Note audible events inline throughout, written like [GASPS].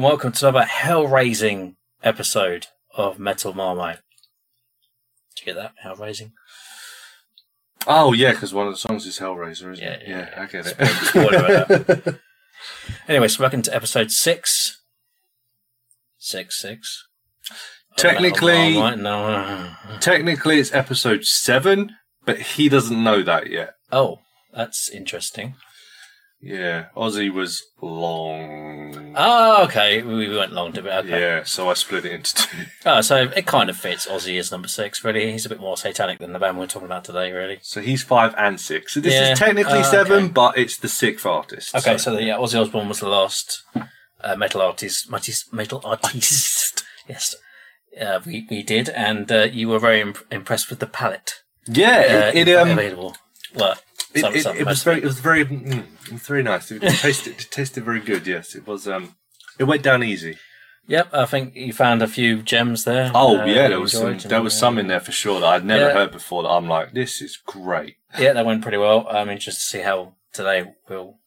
And welcome to another hell-raising episode of Metal Marmite. Did you get that? Hell-raising? Oh yeah, because one of the songs is Hellraiser, isn't Yeah, it? yeah, Yeah, yeah. I get Spoiler it. [LAUGHS] Anyway, so welcome to episode six. Six, six. Technically- Marmite. No. Technically, it's episode seven, but he doesn't know that yet. Oh, that's interesting. Yeah, Ozzy was long. Oh, okay. We we went long to it. Okay. Yeah, so I split it into two. [LAUGHS] Oh, so it kind of fits Ozzy is number six, really. He's a bit more satanic than the band we're talking about today, really. So he's five and six. So this Yeah. is technically Oh, seven, okay. but it's the sixth artist. Okay, so yeah, Ozzy Osbourne was the last uh, metal artist, artist, metal artist. [LAUGHS] yes, uh, we we did, and uh, you were very imp- impressed with the palate yeah, uh, it, it um, available. Well, it, some, it, some, it was very, it was very, mm, it was very nice. It, tasted, it tasted very good. Yes, it was. Um, it went down easy. Yep, I think you found a few gems there. Oh uh, yeah, there was some, enjoyed, there and, was uh, some in there for sure that I'd never Yeah. heard before. That I'm like, this is great. Yeah, that went pretty well. I'm interested to see how today will,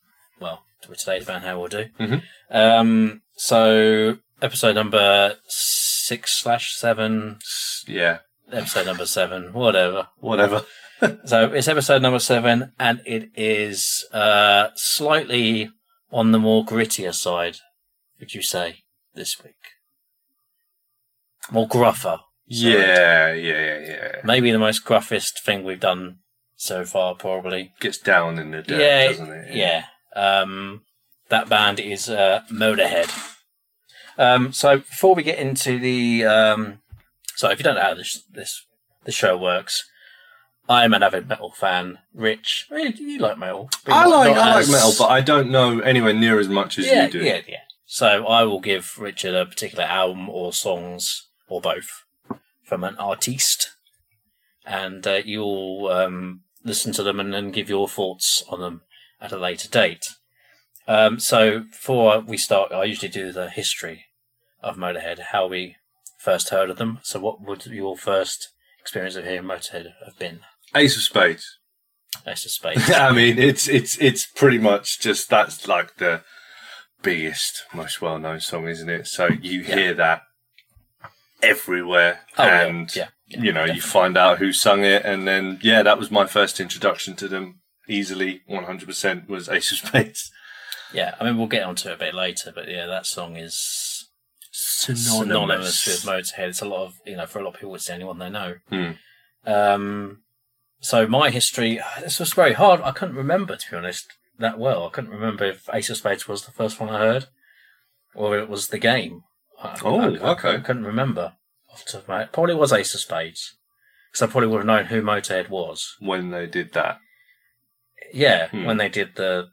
well, today's band, how we'll do. Mhm. Um, so episode number six slash seven, Yeah, episode number seven, whatever. whatever. [LAUGHS] So it's episode number seven, and it is uh, slightly on the more grittier side. Would you say this week? More gruffer. Yeah, yeah, yeah, yeah. Maybe the most gruffest thing we've done so far, probably. Gets down in the dirt, yeah, doesn't it? yeah. Um, that band is uh, Motorhead. Um, so before we get into the, um, so if you don't know how this this the show works, I'm an avid metal fan. Rich, mean, you like metal? I like I like as- metal, but I don't know anywhere near as much as yeah, you do. yeah, yeah. So I will give Richard a particular album or songs or both from an artiste, and uh, you'll um, listen to them and then give your thoughts on them at a later date. Um, so before we start, I usually do the history of Motorhead, how we first heard of them. So what would your first experience of hearing Motorhead have been? Ace of Spades. Ace of [LAUGHS] Spades. I mean, it's it's it's pretty much just that's like the biggest, most well known song, isn't it? So you Yeah. hear that everywhere, Oh, and yeah, yeah, you know you find out who sung it, and then yeah, that was my first introduction to them. Easily, one hundred percent was Ace of Spades. Yeah, I mean we'll get onto it a bit later, but yeah, that song is synonymous with Motorhead. It's a lot of you know for a lot of people, it's the only one they know. Hmm. Um, so my history, this was very hard. I couldn't remember to be honest that well. I couldn't remember if Ace of Spades was the first one I heard, or it was the game. I, Oh, I- I- okay. I couldn't remember off the top of my head. Probably was Ace of Spades because I probably would have known who Motorhead was. when they did that. Yeah, Hmm. when they did the.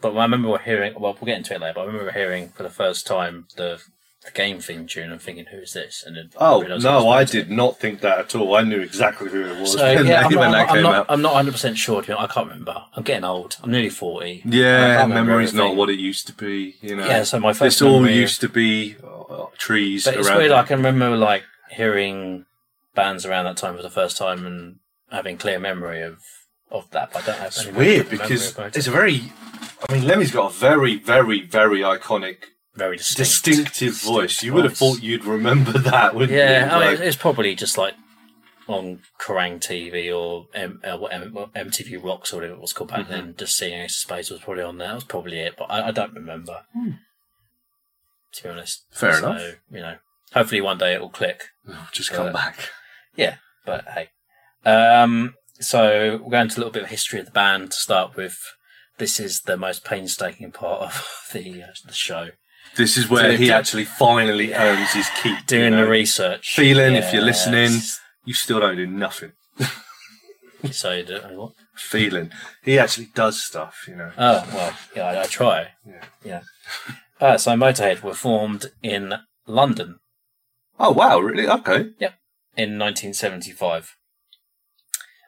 But I remember hearing. Well, we'll get into it later. But I remember hearing for the first time the, the game theme tune and thinking, "Who's this?" And then Oh no, I did not think that at all. I knew exactly who it was So yeah, I'm not, I'm not. I'm not 100 percent sure. to be honest. I can't remember. I'm getting old. I'm nearly 40. Yeah, memory's not what it used to be. You know, Yeah, so my first this all used to be uh, trees But it's weird. I can remember like hearing bands around that time for the first time and having clear memory of of that. But I don't have. It's weird because it. it's a very. I mean, Lemmy's got a very, very, very iconic, very distinct, distinctive voice. distinct You would have voice. thought you'd remember [LAUGHS] that, wouldn't Yeah, you? I mean, Like, it's probably just like on Kerrang TV or M- uh, what M- MTV Rocks or whatever it was called back Mm-hmm. then. Just seeing Ace of Spades was probably on there. That was probably it, but I, I don't remember. To be honest, Fair so, enough. You know, hopefully one day it will click. oh, just come back. Yeah, But hey, um, so we're going to a little bit of history of the band to start with. This is the most painstaking part of [LAUGHS] the uh, the show. This is where he actually finally earns his keep. Doing you know? the research, Feeling, if you're listening. You still don't do nothing. [LAUGHS] So you don't what? Feeling. He actually does stuff, you know. Oh well, yeah, I, I try. Yeah. yeah. Uh, so Motorhead were formed in London Oh wow, really? Okay. Yep. In 1975.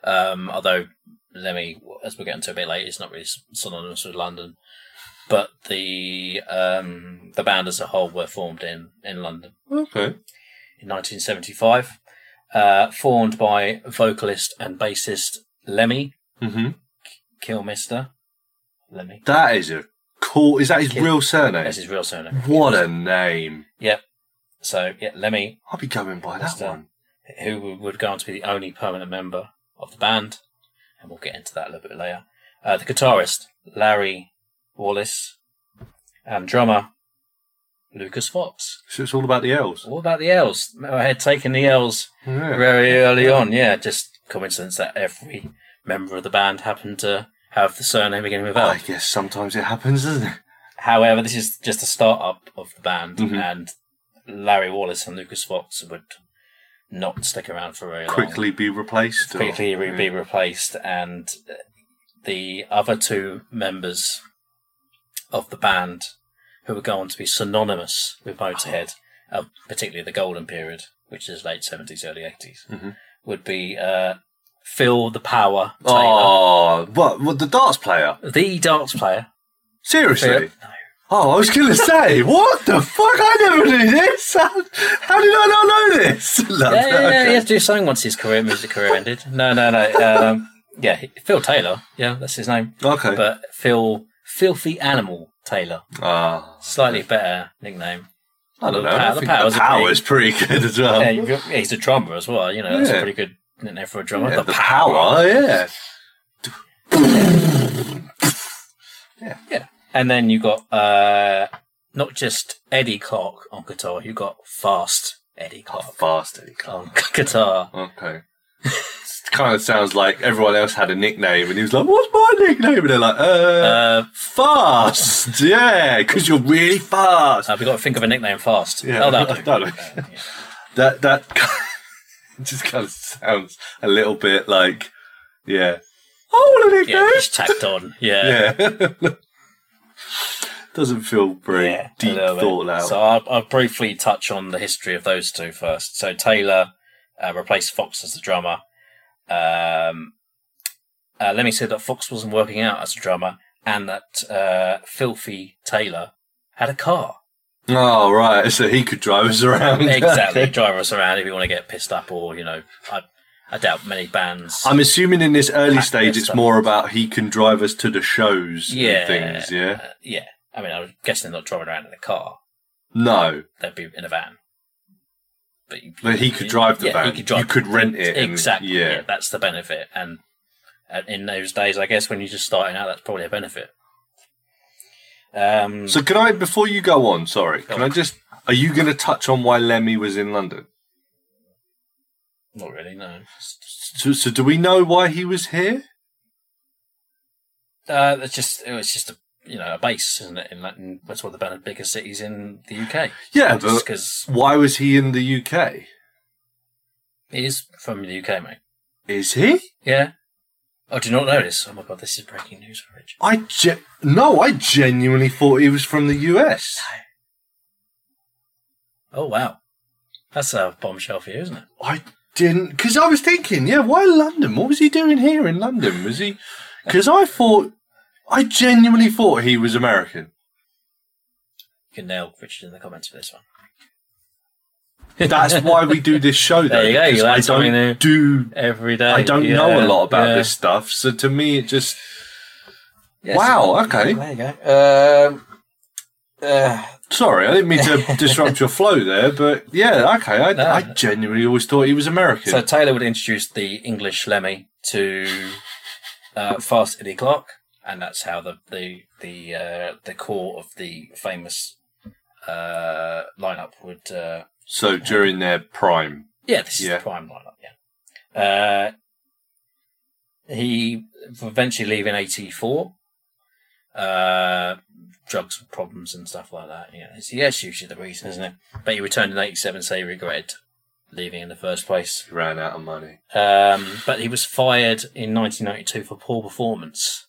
Um, although Lemmy, as we'll get into a bit later, it's not really synonymous with London, but the um, the band as a whole were formed in in London Okay. in 1975. Uh, formed by vocalist and bassist Lemmy hmm Kilmister. Lemmy. That is a cool. Is that his Kid- real surname? That's his real surname. What a name! Yep. So yeah, Lemmy, I'll be going by That's that one. who would go on to be the only permanent member of the band, and we'll get into that a little bit later. Uh, the guitarist Larry Wallis, and drummer Lucas Fox. So it's all about the L's. What about the L's? I had taken the L's Yeah. very early on. Yeah, just coincidence that every member of the band happened to have the surname beginning with L. I guess sometimes it happens, doesn't it? However, this is just a start up of the band, Mhm. and Larry Wallis and Lucas Fox would not stick around for very long. Quickly be replaced. or- quickly Yeah. be replaced, and the other two members of the band, who would go on to be synonymous with Motorhead, uh, particularly the golden period, which is late seventies, early 80s Mhm. would be uh, Phil the Power Taylor, Oh, what? What? The darts player? the darts player. Seriously? Phil- Oh, I was going to say, [LAUGHS] what the fuck? I never knew this. How, how did I not know this? [LAUGHS] Yeah, yeah, yeah, he had to do something once his career, music career ended. No, no, no. Um, yeah, Phil Taylor. Yeah, that's his name. Okay. But Phil, Filthy Animal Taylor. Ah, Slightly better nickname. I don't know. The I power- the the a pretty- pretty good as well. Yeah, got- yeah, he's a drummer as well. You know, that's a pretty good nickname for a drummer. Yeah, the, the power. power, yeah. Yeah. And then you got uh, not just Eddie Clarke on guitar, you got Fast Eddie Clarke Fast Eddie Clarke. on guitar. Okay. Kind of sounds like everyone else had a nickname, and he was like, "What's my nickname?" And they're like, "Uh, Uh, fast, [LAUGHS] yeah, because you're really fast." uh, we got to think of a nickname fast. Yeah, oh, that'll. Uh, yeah. That that [LAUGHS] just kind of sounds a little bit like, yeah. Oh, want a yeah, nickname. just tacked on. Yeah. [LAUGHS] Yeah. Doesn't feel very Yeah, deep thought out. So I'll, I'll briefly touch on the history of those two first. So Taylor uh, replaced Fox as the drummer. Um, uh, Lemmy say that Fox wasn't working out as a drummer, and that uh, Filthy Taylor had a car. oh right, so he could drive us around. [LAUGHS] exactly, drive us around if you want to get pissed up, or you know, I, I doubt many bands. I'm assuming in this early stage, it's more about he can drive us to the shows yeah, and things. Yeah. uh, yeah. I mean, I'm guessing they're not driving around in a car; No, they'd be in a van. But, you- but he could drive the yeah, van. He could drive you could rent it. and- Exactly. yeah. yeah. that's the benefit. And in those days, I guess when you're just starting out, that's probably a benefit. Um, So can I, before you go on, sorry, Go can on. I just? Are you going to touch on why Lemmy was in London? not really, no. So, so do we know why he was here? Uh, it's just it was just a you know a base, isn't it? In London, that's one of the biggest cities in the UK. Yeah, Just because why was he in the UK? he is from the UK, mate. Is he? Yeah. Oh, do you not know this? Oh my god, this is breaking news for Rich. I ge- no, I genuinely thought he was from the US. Oh wow, that's a bombshell for you, isn't it? I didn't because I was thinking, yeah, why London? What was he doing here in London? Was he? Because I thought, I genuinely thought he was American. You can nail Richard in the comments for this one. That's why we do this show. [LAUGHS] Though, There you go, you I don't do. Every day. I don't yeah, know a lot about yeah. this stuff, so to me, it just. Wow, okay. There you go. Um, uh, sorry, I didn't mean to [LAUGHS] disrupt your flow there, but yeah, okay. I, No. I genuinely always thought he was American. so Taylor would introduce the English Lemmy to uh, Fast Eddie Clarke, and that's how the the the uh, the core of the famous uh, lineup would. Uh, So during their prime, yeah, this is Yeah. the prime lineup. Yeah. Uh, he eventually leave in '84. Uh, drugs problems and stuff like that. Yeah, it's, yeah, it's usually the reason, isn't it? But he returned in '87, so he regretted leaving in the first place. he ran out of money. Um, but he was fired in 1992 for poor performance.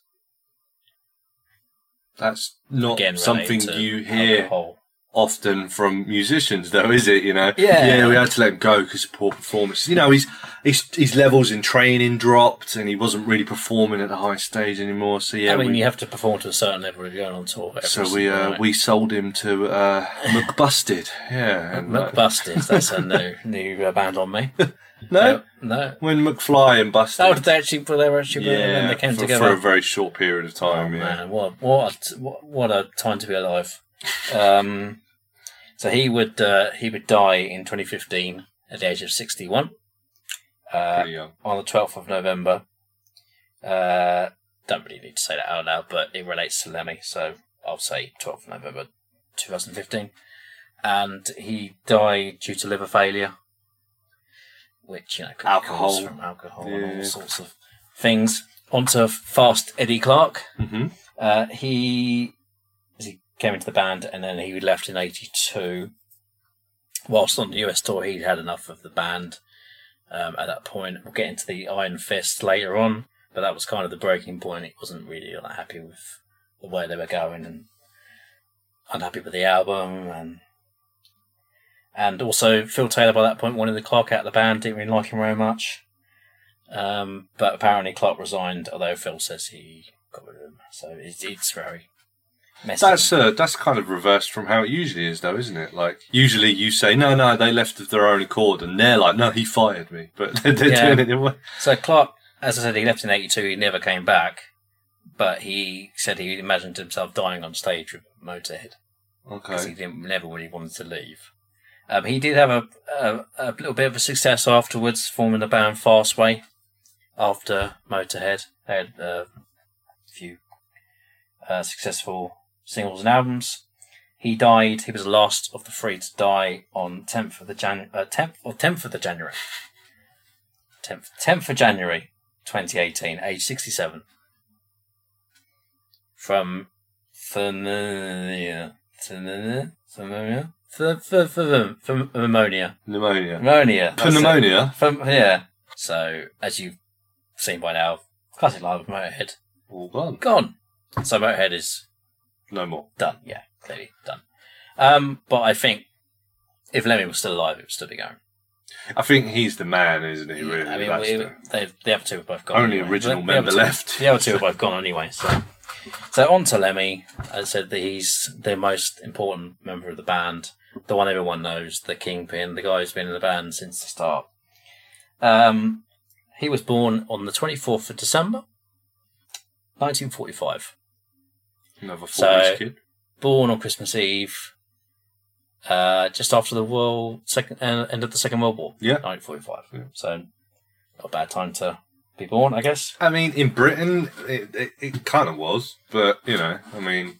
That's not Again, something you hear alcohol. Often from musicians, though, is it? You know, Yeah. yeah, we had to let him go because of poor performance. You know, his his his levels in training dropped, and he wasn't really performing at the high stage anymore. So yeah, I mean, we, you have to perform to a certain level if you're going on tour. so we uh, night. we sold him to uh, McBusted. Yeah, [LAUGHS] and, uh, McBusted. That's a [LAUGHS] new new uh, band on me. [LAUGHS] no, no. when McFly and Busted. Oh, did they actually? They were actually. yeah, they came for, together. for a very short period of Oh, time. yeah. man, what what a, what what a time to be alive. Um, so he would uh, he would die in 2015 at the age of 61 uh, Pretty young. on the 12th of November. Uh, don't really need to say that out loud, but it relates to Lemmy, so I'll say 12th of November 2015. And he died due to liver failure, which you know could Alcohol. cause from alcohol and all sorts of things. Onto Fast Eddie Clarke. hmm Uh, he he came into the band and then he left in '82. Whilst on the US tour, he'd had enough of the band. Um, at that point, we'll get into the Iron Fist later on, but that was kind of the breaking point. He wasn't really that happy with the way they were going and unhappy with the album and and also Phil Taylor by that point wanted the Clarke out of the band, didn't really like him very much. Um, but apparently Clarke resigned, although Phil says he got rid of him. So it's, it's very messy. That's uh, that's kind of reversed from how it usually is, though, isn't it? Like usually you say no, no, they left of their own accord, and they're like, no, he fired me, but [LAUGHS] they're, they're Yeah. doing it. in- So Clarke, as I said, he left in '82. He never came back, but he said he imagined himself dying on stage with Motorhead because he didn't, never really wanted to leave. Um, he did have a, a a little bit of a success afterwards, forming the band Fastway after Motorhead. They had uh, a few uh, successful singles and albums. He died. He was the last of the three to die on tenth of the Jan uh, tenth or tenth of the January. Tenth tenth of January, twenty eighteen, age sixty seven. From pneumonia, pneumonia, pneumonia, pneumonia, pneumonia. From yeah. So as you've seen by now, classic live of Motorhead All gone. gone. So Motorhead is No more. done. Yeah, clearly done. Um, but I think if Lemmy was still alive, it would still be going. I think he's the man, isn't he? Really, I mean, That's we, the- they, the other two have both gone. Only anyway. original The- the member other two- left. The other two have both gone anyway. So, so on to Lemmy. I said that he's the most important member of the band, the one everyone knows, the kingpin, the guy who's been in the band since the start. Um, he was born on the twenty fourth of December, nineteen forty five. Another So- kid. born on Christmas Eve, uh, just after the world second uh, end of the Second World War. Yeah. 1945. Yeah. So not a bad time to be born, I guess. I mean, in Britain, it, it, it kind of was, but you know, I mean,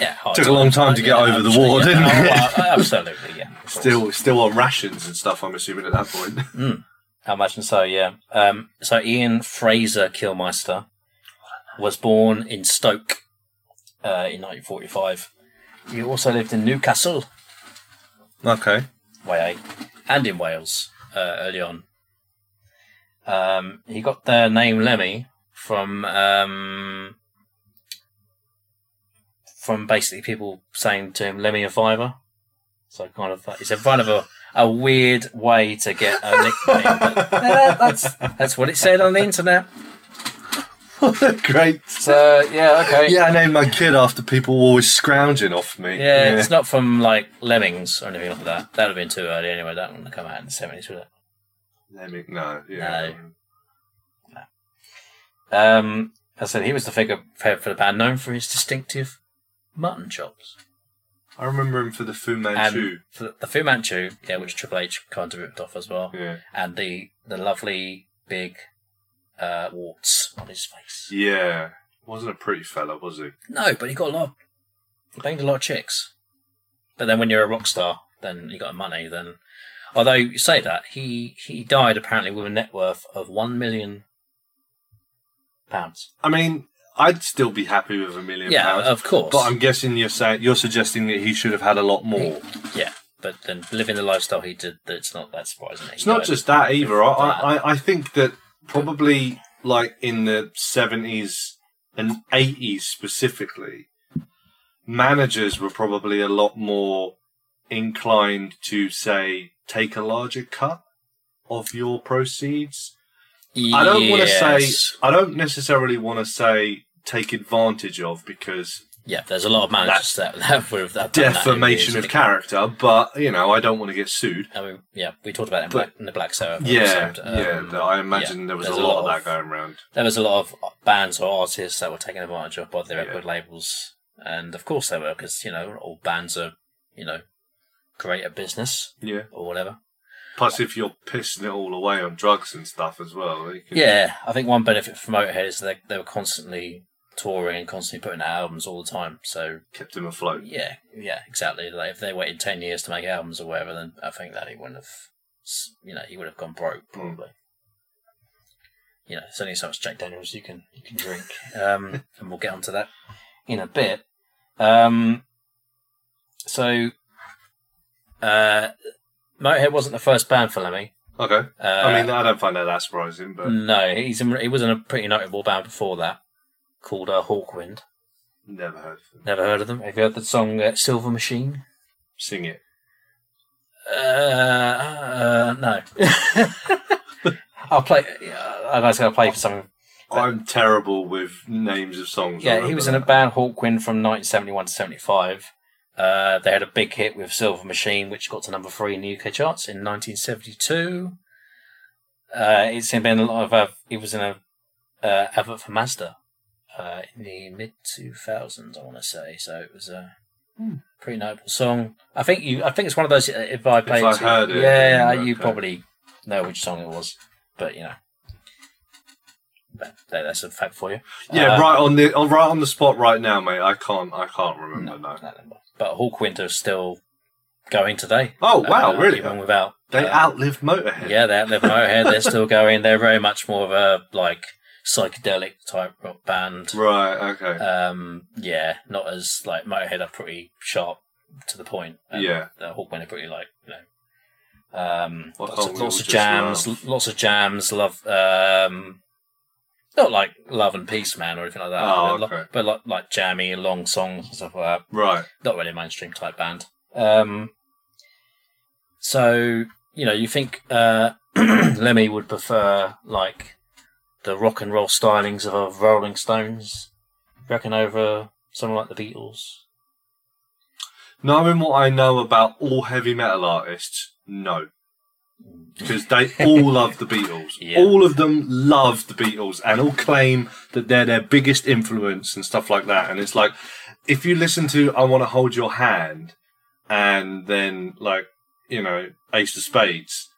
Yeah, hard Took a long time to get over the war, didn't yeah, it? absolutely, yeah. [LAUGHS] still still on rations and stuff. I'm assuming at that point. [LAUGHS] I imagine so, yeah. Um, so Ian Fraser Kilmister was born in Stoke uh, in 1945. He also lived in Newcastle, okay. way and in Wales uh, early on. Um, he got the name Lemmy from um, from basically people saying to him "Lemmy a fiver." So kind of it's a kind of a, a weird way to get a nickname. but [LAUGHS] that- that's that's what it said on the internet. [LAUGHS] Great. So yeah, okay. Yeah, I named my kid after people always scrounging off me. Yeah, it's not from like Lemmings or anything like that. That would have been too early anyway. That wouldn't have come out in the seventies, would it? Me- no, yeah. Um, as I said, he was the figure for for the band, known for his distinctive mutton chops. I remember him for the Fu Manchu. And for the Fu Manchu, yeah, which Triple H kind of ripped off as well, yeah. and the the lovely big uh, warts on his face. Yeah. Wasn't a pretty fella, was he? No, but he got a lot. Of, he banged a lot of chicks. But then when you're a rock star, then you got money. Then, although you say that he he died apparently with a net worth of one million pounds. I mean, I'd still be happy with a million Yeah, pounds. of course. But I'm guessing you're saying you're suggesting that he should have had a lot more. Yeah, but then living the lifestyle he did, it's not that surprising. It's not just that either. I, I, I think that probably like in the 70s and 80s specifically, managers were probably a lot more inclined to say take a larger cut of your proceeds. I don't want to say I don't necessarily want to say take advantage of because Yeah, there's a lot of managers that, that would have [LAUGHS] that that defamation years of character, but you know I don't want to get sued. I mean, yeah, we talked about it in, But- Black, in the Black Sabbath Yeah, episode. yeah. Um, I imagine yeah, there was a lot, of that going around. there was a lot of bands or artists that were taken advantage of by the Yeah. record labels, and of course they were because you know all bands are you know great at business Yeah. or whatever. Plus, if you're pissing it all away on drugs and stuff as well, can- Yeah, I think one benefit for Motorhead is they they were constantly touring and constantly putting out albums all the time. So kept him afloat. yeah, yeah, exactly. Like if they waited ten years to make albums or whatever, then I think that he wouldn't have, you know, he would have gone broke probably. You know, there's only so much Jack Daniels you can you can drink, [LAUGHS] um, and we'll get onto that in a bit. Um, so, uh, Motorhead wasn't the first band for Lemmy. Okay. Uh, I mean, I don't find that that surprising, but no, he's in, he was in a pretty notable band before that called uh, Hawkwind. never heard of them. Never heard of them. Have you heard the song uh, Silver Machine? Sing it. Uh, uh no. [LAUGHS] I'll play. I was going to play for something. I'm terrible with names of songs. Yeah, he was in a band Hawkwind from 1971 to 75. Uh, they had a big hit with Silver Machine, which got to number three in the UK charts in 1972. Uh, it's been a lot of. Uh, he was in a uh, advert for Mazda uh, in the mid 2000s, I want to say. So it was a Hmm. pretty notable song. I think you. I think it's one of those. uh, If I played, I it heard it, yeah, then, you okay. probably know which song it was. But you know, that, that's a fact for you. Yeah, Uh, right on the oh, right on the spot right now, mate. I can't. I can't remember. No, No. no, no. But Hawkwind are still going today. Oh wow, Uh, really? Even without. They uh, outlived Motorhead. Yeah, they outlived Motorhead. They're still going. They're very much more of a like psychedelic type rock band. Right. Okay. Um, yeah, not as like Motorhead are pretty sharp to the point. and Yeah. the Hawkwind are pretty like you know, um, lots, of, lots of jams, laugh? lots of jams. Love, um, not like Love and Peace Man or anything like that. Oh, but, okay. but like like jammy, long songs and stuff like that right. not really a mainstream type band. Um, so you know, you think uh, [CLEARS THROAT] Lemmy would prefer like the rock and roll stylings of Rolling Stones, reckon over someone like the Beatles? Knowing what I know about all heavy metal artists, no. Because they all love the Beatles. [LAUGHS] Yeah. All of them love the Beatles and all claim that they're their biggest influence and stuff like that. And it's like, if you listen to I Want to Hold Your Hand and then, like, you know, Ace of Spades,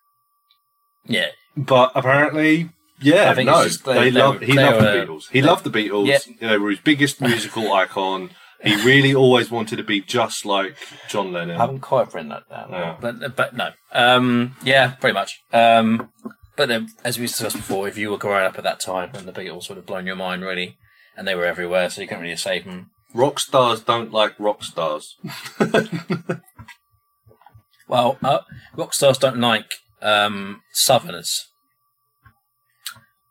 Yeah, but apparently, yeah, I think no, just they- they, they love. were- he loved were- the Beatles. He they- loved the Beatles. Yeah. They were his biggest musical icon. He really always wanted to be just like John Lennon. I haven't quite written that down, but but no, um, yeah, pretty much. Um, but then, as we discussed before, if you were growing up at that time, then the Beatles would have blown your mind really, and they were everywhere, so you couldn't really save them. Rock stars don't like rock stars. [LAUGHS] Well, uh, rock stars don't like um, Southerners,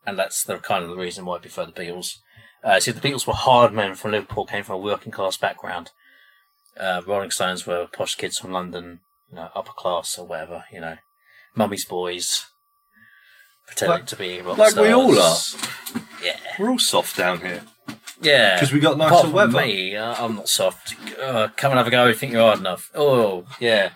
and that's the kind of the reason why I prefer the Beatles. Uh, see, the Beatles were hard men from Liverpool, came from a working class background. Uh, Rolling Stones were posh kids from London, you know, upper class or whatever, you know, mummy's boys, pretending Like- to be rock like stars. we all are. Yeah, We're all soft down here yeah. because we got Apart nicer from weather. me, I'm not soft. Uh, come and have a go. You think you're hard enough? Oh, yeah.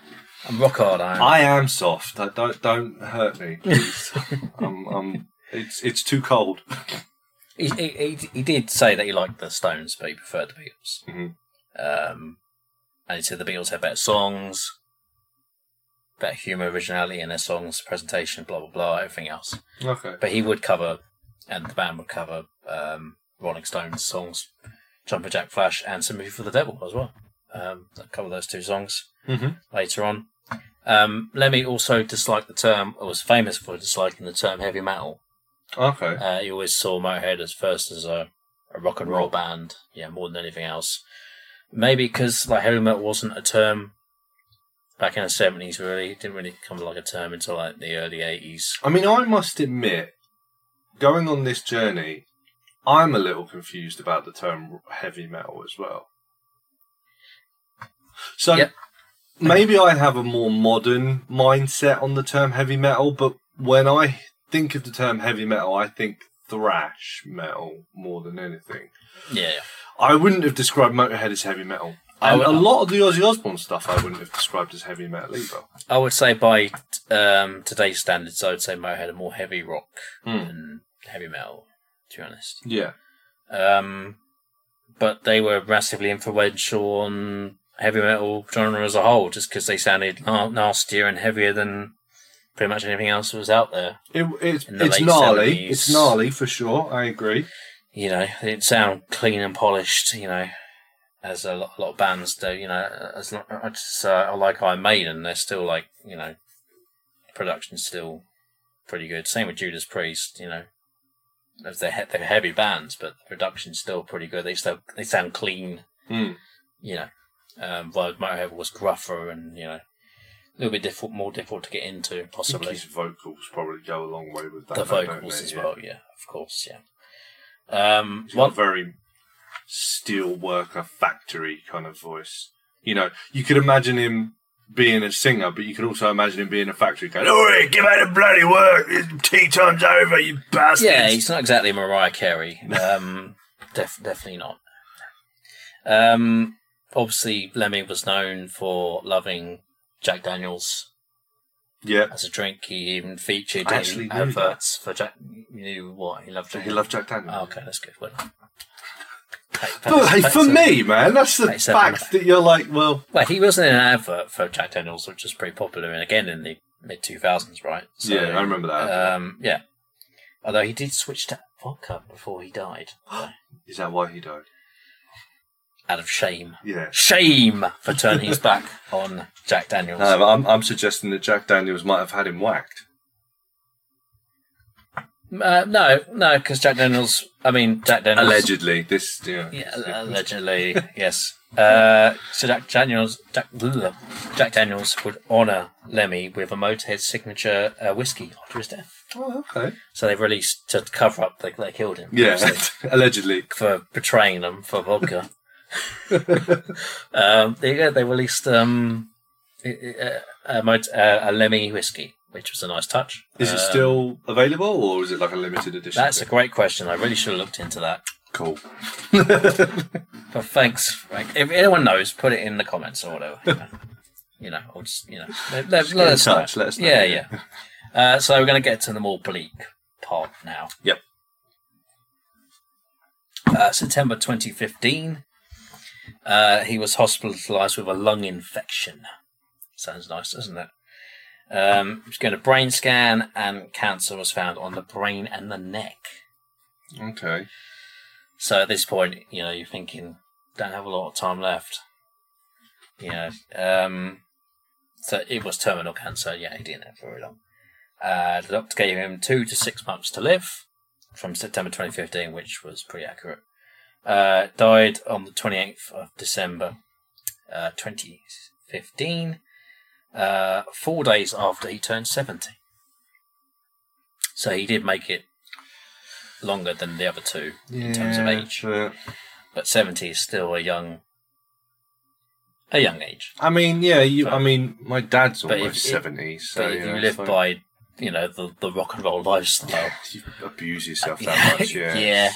I'm rock hard. I am. I am soft. I don't don't hurt me, please. [LAUGHS] I'm, I'm, it's it's too cold. He, he, he, did say that he liked the Stones, but he preferred the Beatles. Mhm. Um, and he said the Beatles had better songs, better humour, originality in their songs, presentation, blah blah blah, everything else. Okay. But he would cover, and the band would cover um, Rolling Stones songs, Jumpin' Jack Flash, and Sympathy for the Devil as well. Um, cover those two songs hmm later on. Um, Lemmy also disliked the term, or was famous for disliking the term heavy metal. Okay. Uh, he always saw Motorhead as first as a, a rock and roll band, yeah, more than anything else. Maybe because like heavy metal wasn't a term back in the seventies. Really, it didn't really come like a term until like the early eighties. I mean, I must admit, going on this journey, I'm a little confused about the term heavy metal as well. So Yep. maybe I have a more modern mindset on the term heavy metal, but when I think of the term heavy metal, I think thrash metal more than anything. Yeah. I wouldn't have described Motorhead as heavy metal. And would- a lot of the Ozzy Osbourne stuff I wouldn't have described as heavy metal either. I would say by um, today's standards, I would say Motorhead are more heavy rock Hmm. than heavy metal, to be honest. Yeah. Um, but they were massively influential on heavy metal genre as a whole, just because they sounded nastier and heavier than pretty much anything else that was out there. It, it's the it's gnarly. 70s. It's gnarly for sure. I agree. You know, it sound clean and polished. You know, as a lot, a lot of bands do. You know, as I just uh, I like Iron Maiden. They're still like you know, production's still pretty good. Same with Judas Priest. You know, as they're he- they're heavy bands, but the production's still pretty good. They still they sound clean. Hmm. You know, um, while Motorhead was gruffer and you know. Little bit difficult, more difficult to get into, possibly. his vocals probably go a long way with that. The though, vocals they? as Yeah. well, yeah, of course, yeah. Um, He's got one, a very steel worker factory kind of voice. You know, you could imagine him being a singer, but you could also imagine him being a factory going, "Oh, give out the bloody work! Tea time's over, you bastards!" yeah, he's not exactly Mariah Carey. [LAUGHS] Um, def- definitely not. Um, obviously, Lemmy was known for loving Jack Daniels yeah. as a drink. He even featured I actually in adverts for Jack. You knew what? He loved Jack He loved Jack Daniels. Oh, okay, that's good. Well. [LAUGHS] But hey, for me, man, that's the Pat yourself on fact that you're like, well, Well, he wasn't in an advert for Jack Daniels, which was pretty popular, and again in the mid two thousands, right? So, yeah, I remember that. Um, yeah. Although he did switch to vodka before he died, [GASPS] Is that why he died? Out of shame. Yeah. Shame for turning his back [LAUGHS] on Jack Daniels. No, but I'm, I'm suggesting that Jack Daniels might have had him whacked. Uh, no, no, because Jack Daniels. I mean, Jack Daniels. Allegedly, this. Yeah. Yeah, allegedly, yes. Uh, so Jack Daniels, Jack, Jack Daniels would honour Lemmy with a Motorhead signature uh, whiskey after his death. Oh, okay. So they've released to cover up that they killed him. Yeah, [LAUGHS] allegedly. for betraying them for vodka. Um, there you go. They released um, a, a, a, a Lemmy whiskey, which was a nice touch. Is it Um, still available, or is it like a limited edition? That's a great question. I really should have looked into that. cool. [LAUGHS] But thanks. Frank. If anyone knows, put it in the comments or whatever. You [LAUGHS] know, you know or just you know, let, let, let us know. touch, let us know, Yeah, yeah. yeah. Uh, so we're going to get to the more bleak part now. Yep. Uh, September 2015, uh, he was hospitalised with a lung infection. Sounds nice, doesn't it? Um, he was going to brain scan, and cancer was found on the brain and the neck. Okay. So at this point, you know, you're thinking, don't have a lot of time left. You know, um, so it was terminal cancer. Yeah, he didn't have very long. Uh, the doctor gave him two to six months to live from September 2015, which was pretty accurate. Uh, died on the 28th of December uh, 2015, uh, four days after he turned 70. So he did make it longer than the other two in terms of age, Yeah. but 70 is still a young, a young age. I mean, yeah. You. I mean, my dad's almost seventy. So but if you you know, live like- by, you know, the, the rock and roll lifestyle, [LAUGHS] you abuse yourself [LAUGHS] that much. Yeah. yeah,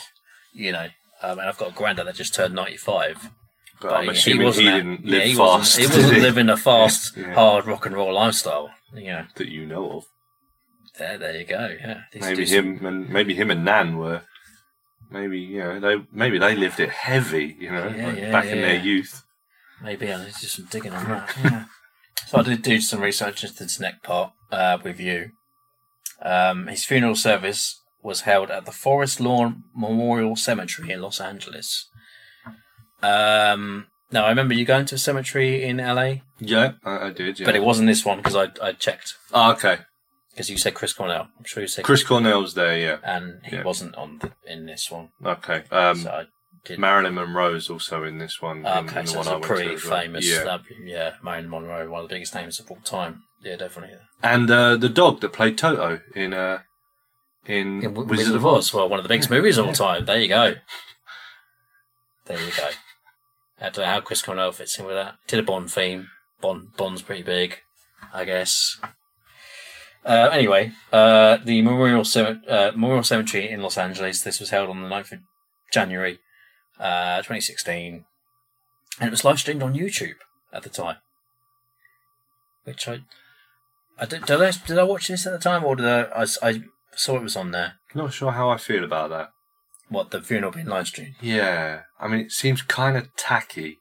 you know. Um, and I've got a granddad that just turned 95. But I'm he- assuming he, wasn't at- didn't yeah, live he fast. Wasn't, he wasn't he? living a fast, [LAUGHS] Yeah. hard rock and roll lifestyle. You know, that you know of. there, there you go. Yeah, These Maybe some- him and maybe him and Nan were. Maybe you know they maybe they lived it heavy. You know, Yeah, like yeah, back in their youth. Maybe I need to do some digging on that. Yeah. so I did do some research into this neck part uh, with you. Um, his funeral service was held at the Forest Lawn Memorial Cemetery in Los Angeles. Um, now I remember you going to a cemetery in LA, Yeah, I, I did. Yeah. but it wasn't this one because I I checked Oh, okay. because you said Chris Cornell. I'm sure you said Chris Cornell's there. Yeah. and he Yeah. wasn't on the, in this one. Okay. Um, so I did. Marilyn Monroe's also in this one. in- Okay, in so it's I a to pretty as well. famous, Yeah. uh, yeah, Marilyn Monroe, one of the biggest names of all time. Yeah, definitely. And uh, the dog that played Toto in uh, in, In W- Wizard, of Oz. Well, one of the biggest movies of all time. There you go. There you go. I don't know how Chris Cornell fits in with that. Did a Bond theme. Bond Bond's pretty big, I guess. Uh, anyway, uh, the Memorial, Cem- uh, Memorial Cemetery in Los Angeles. This was held on the 9th of January, uh, 2016, and it was live streamed on YouTube at the time. Which I, I did. Did I, did I watch this at the time, or did I, I? I saw it was on there. Not sure how I feel about that. What the funeral being live streamed? Yeah, I mean, it seems kind of tacky.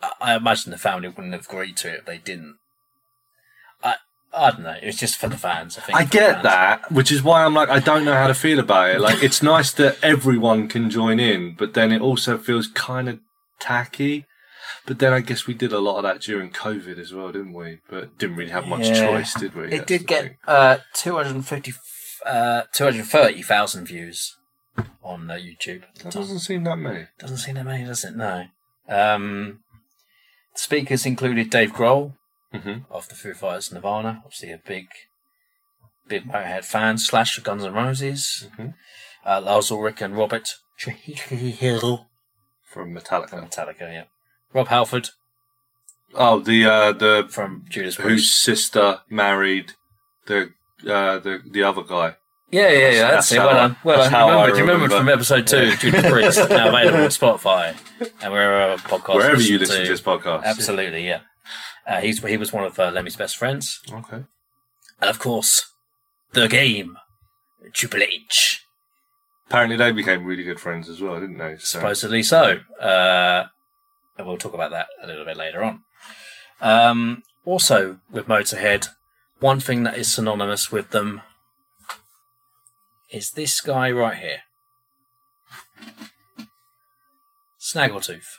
I, I imagine the family wouldn't have agreed to it if they didn't. I I don't know. It was just for the fans. I think. I get that, which is why I'm like, I don't know how to feel about it. Like, it's nice that everyone can join in, but then it also feels kind of tacky. But then I guess we did a lot of that during COVID as well, didn't we? But didn't really have much Yeah. choice, did we? It That's did get thing. uh, 250, uh, 230,000 views on uh, YouTube. That doesn't seem that many. Doesn't seem that many, does it? No. Um, speakers included Dave Grohl hmm of the Foo Fighters, Nirvana, obviously a big, big Motorhead fan slash of Guns N' Roses. Mhm. Uh, Lars Ulrich and Robert Trujillo From from Metallica. Metallica. Yeah. Rob Halford Oh, the uh, the from Judas whose Priest. sister married the uh, the the other guy. Yeah, yeah, yeah. That's, That's it. Well I- done. Well done. how You I remembered, you remembered remember. from episode two, Judas Priest, [LAUGHS] now available on Spotify and wherever podcast Wherever you listen listen to this podcast. Absolutely, yeah. Uh, he's he was one of uh, Lemmy's best friends, Okay. and of course, the game, Triple H, Apparently, they became really good friends as well, didn't they? So, supposedly so. Uh, and we'll talk about that a little bit later on. Um, also, with Motorhead, one thing that is synonymous with them is this guy right here, Snaggletooth,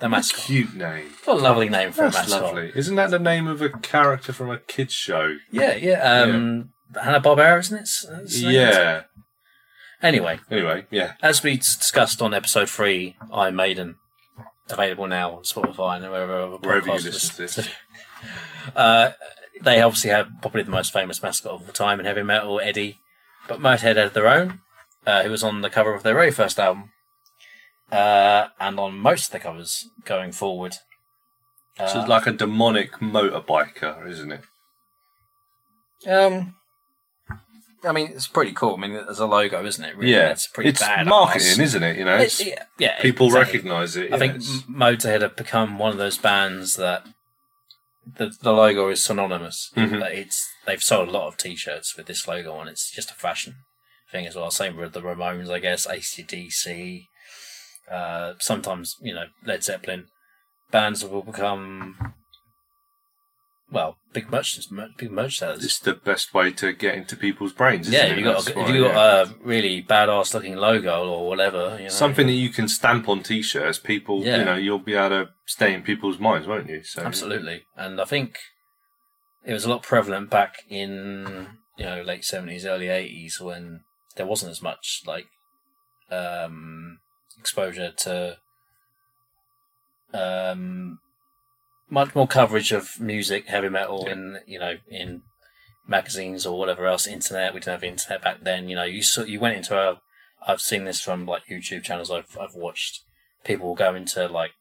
the mascot. cute name. What a lovely name for That's a mascot. lovely. Isn't that the name of a character from a kids show? Yeah, yeah. Um, Hanna Barbera, isn't it? Yeah. Anyway, Anyway, yeah. as we discussed on episode three, Iron Maiden, available now on Spotify and wherever Wherever you listen to this. [LAUGHS] Uh, they obviously have probably the most famous mascot of all time in heavy metal, Eddie. But Motorhead had their own, uh, who was on the cover of their very first album, uh, and on most of the covers going forward. Uh, So it's like a demonic motorbiker, isn't it? um, I mean, it's pretty cool. I mean, there's a logo, isn't it? Really? yeah. it's pretty it's bad. marketing, isn't it? You know, it's, yeah, yeah, people exactly. recognise it. I think yes. M- Motorhead have become one of those bands that the the logo is synonymous. Mhm. It's they've sold a lot of T-shirts with this logo on. It's just a fashion thing as well. Same with the Ramones, I guess. ACDC. Uh, sometimes you know Led Zeppelin bands will become well big merch big merch sellers. it's the best way to get into people's brains. Isn't yeah, you got That's a, why, if you yeah. got a really badass looking logo or whatever, you know, something that you can stamp on t-shirts, people, Yeah. you know, you'll be able to stay in people's minds, won't you? So Absolutely, and I think it was a lot prevalent back in you know late seventies, early eighties when there wasn't as much like um, exposure to um, much more coverage of music, heavy metal, Yeah. and you know in magazines or whatever else. Internet, we didn't have internet back then. You know, you saw you went into a. I've seen this from like YouTube channels I've I've watched. People go into like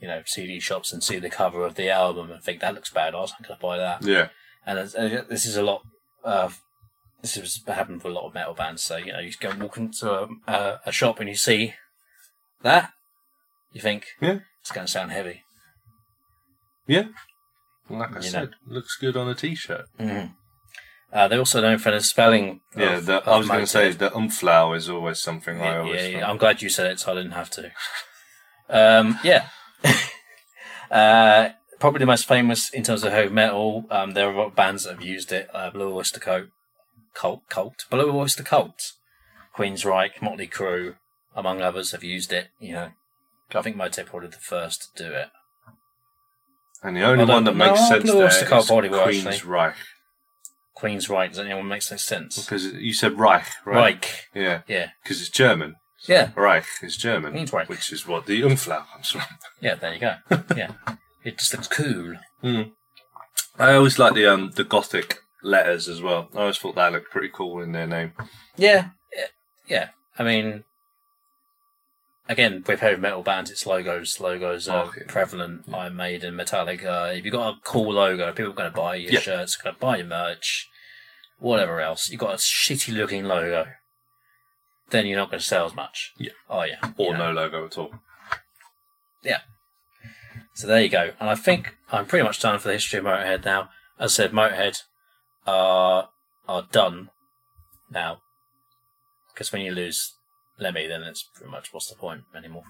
you know, CD shops and see the cover of the album and think that looks bad. I'm gonna buy that. Yeah. And uh, this is a lot. Uh, this has happened for a lot of metal bands. So you know, you go and walk into a, a, a shop and you see that, you think, Yeah. it's going to sound heavy. Yeah. Like I You said, looks good on a t-shirt. Mm. Uh, they're also known for the spelling. Yeah, of, the, of I was going to say Motorhead. the umlaut is always something I Yeah, always. yeah, yeah. find. I'm glad you said it, so I didn't have to. Um, yeah. [LAUGHS] uh, probably the most famous in terms of heavy metal. Um, there are bands that have used it. Uh, Blue Oyster Cult, Cult, Cult, Blue Oyster Cult, Queensryche, Motley Crue, among others, have used it. You know, I think Motorhead probably the first to do it. And the only one that no, makes sense there is body Queen's actually. Reich. Queensryche, does anyone makes no sense? Because you said Reich, right? Reich, Yeah, yeah, because it's German. yeah, Reich is German, Means Reich. which is what the umlaut comes from. yeah. There you go. [LAUGHS] Yeah, it just looks cool. I always like the um the Gothic letters as well. I always thought that looked pretty cool in their name. Yeah, yeah. I mean, again with heavy metal bands, it's logos. Logos are oh, Okay. prevalent. Iron Maiden, Metallica. If you've got a cool logo, people are going to buy your Yeah. shirts, going to buy your merch, whatever else. You've got a shitty looking logo, then you're not going to sell as much. Yeah. Oh yeah. Or You know? no logo at all. Yeah. So there you go. And I think I'm pretty much done for the history of Motorhead now. As I said, Motorhead are are done now. Because when you lose Lemmy, then it's pretty much what's the point anymore?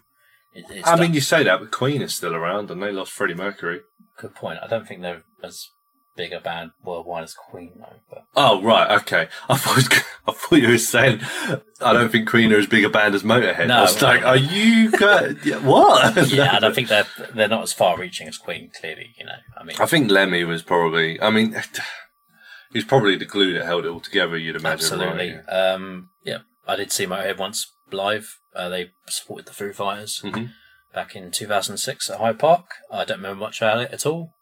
It, it's I done. mean, you say that, but Queen is still around, and they lost Freddie Mercury. good point. I don't think they're as big a band worldwide as Queen, though. But Oh right, okay. I thought [LAUGHS] I thought you were saying I don't think Queen are as big a band as Motorhead. No, I was no, like, are you [LAUGHS] what? [LAUGHS] yeah, I don't think they're they're not as far reaching as Queen. Clearly, you know. I mean, I think Lemmy was probably. I mean, [SIGHS] he's probably the glue that held it all together. You'd imagine, absolutely. right? Um, yeah, I did see Motorhead once live. Uh, they supported the Foo Fighters. Mhm. back in 2006 at Hyde Park. I don't remember much about it at all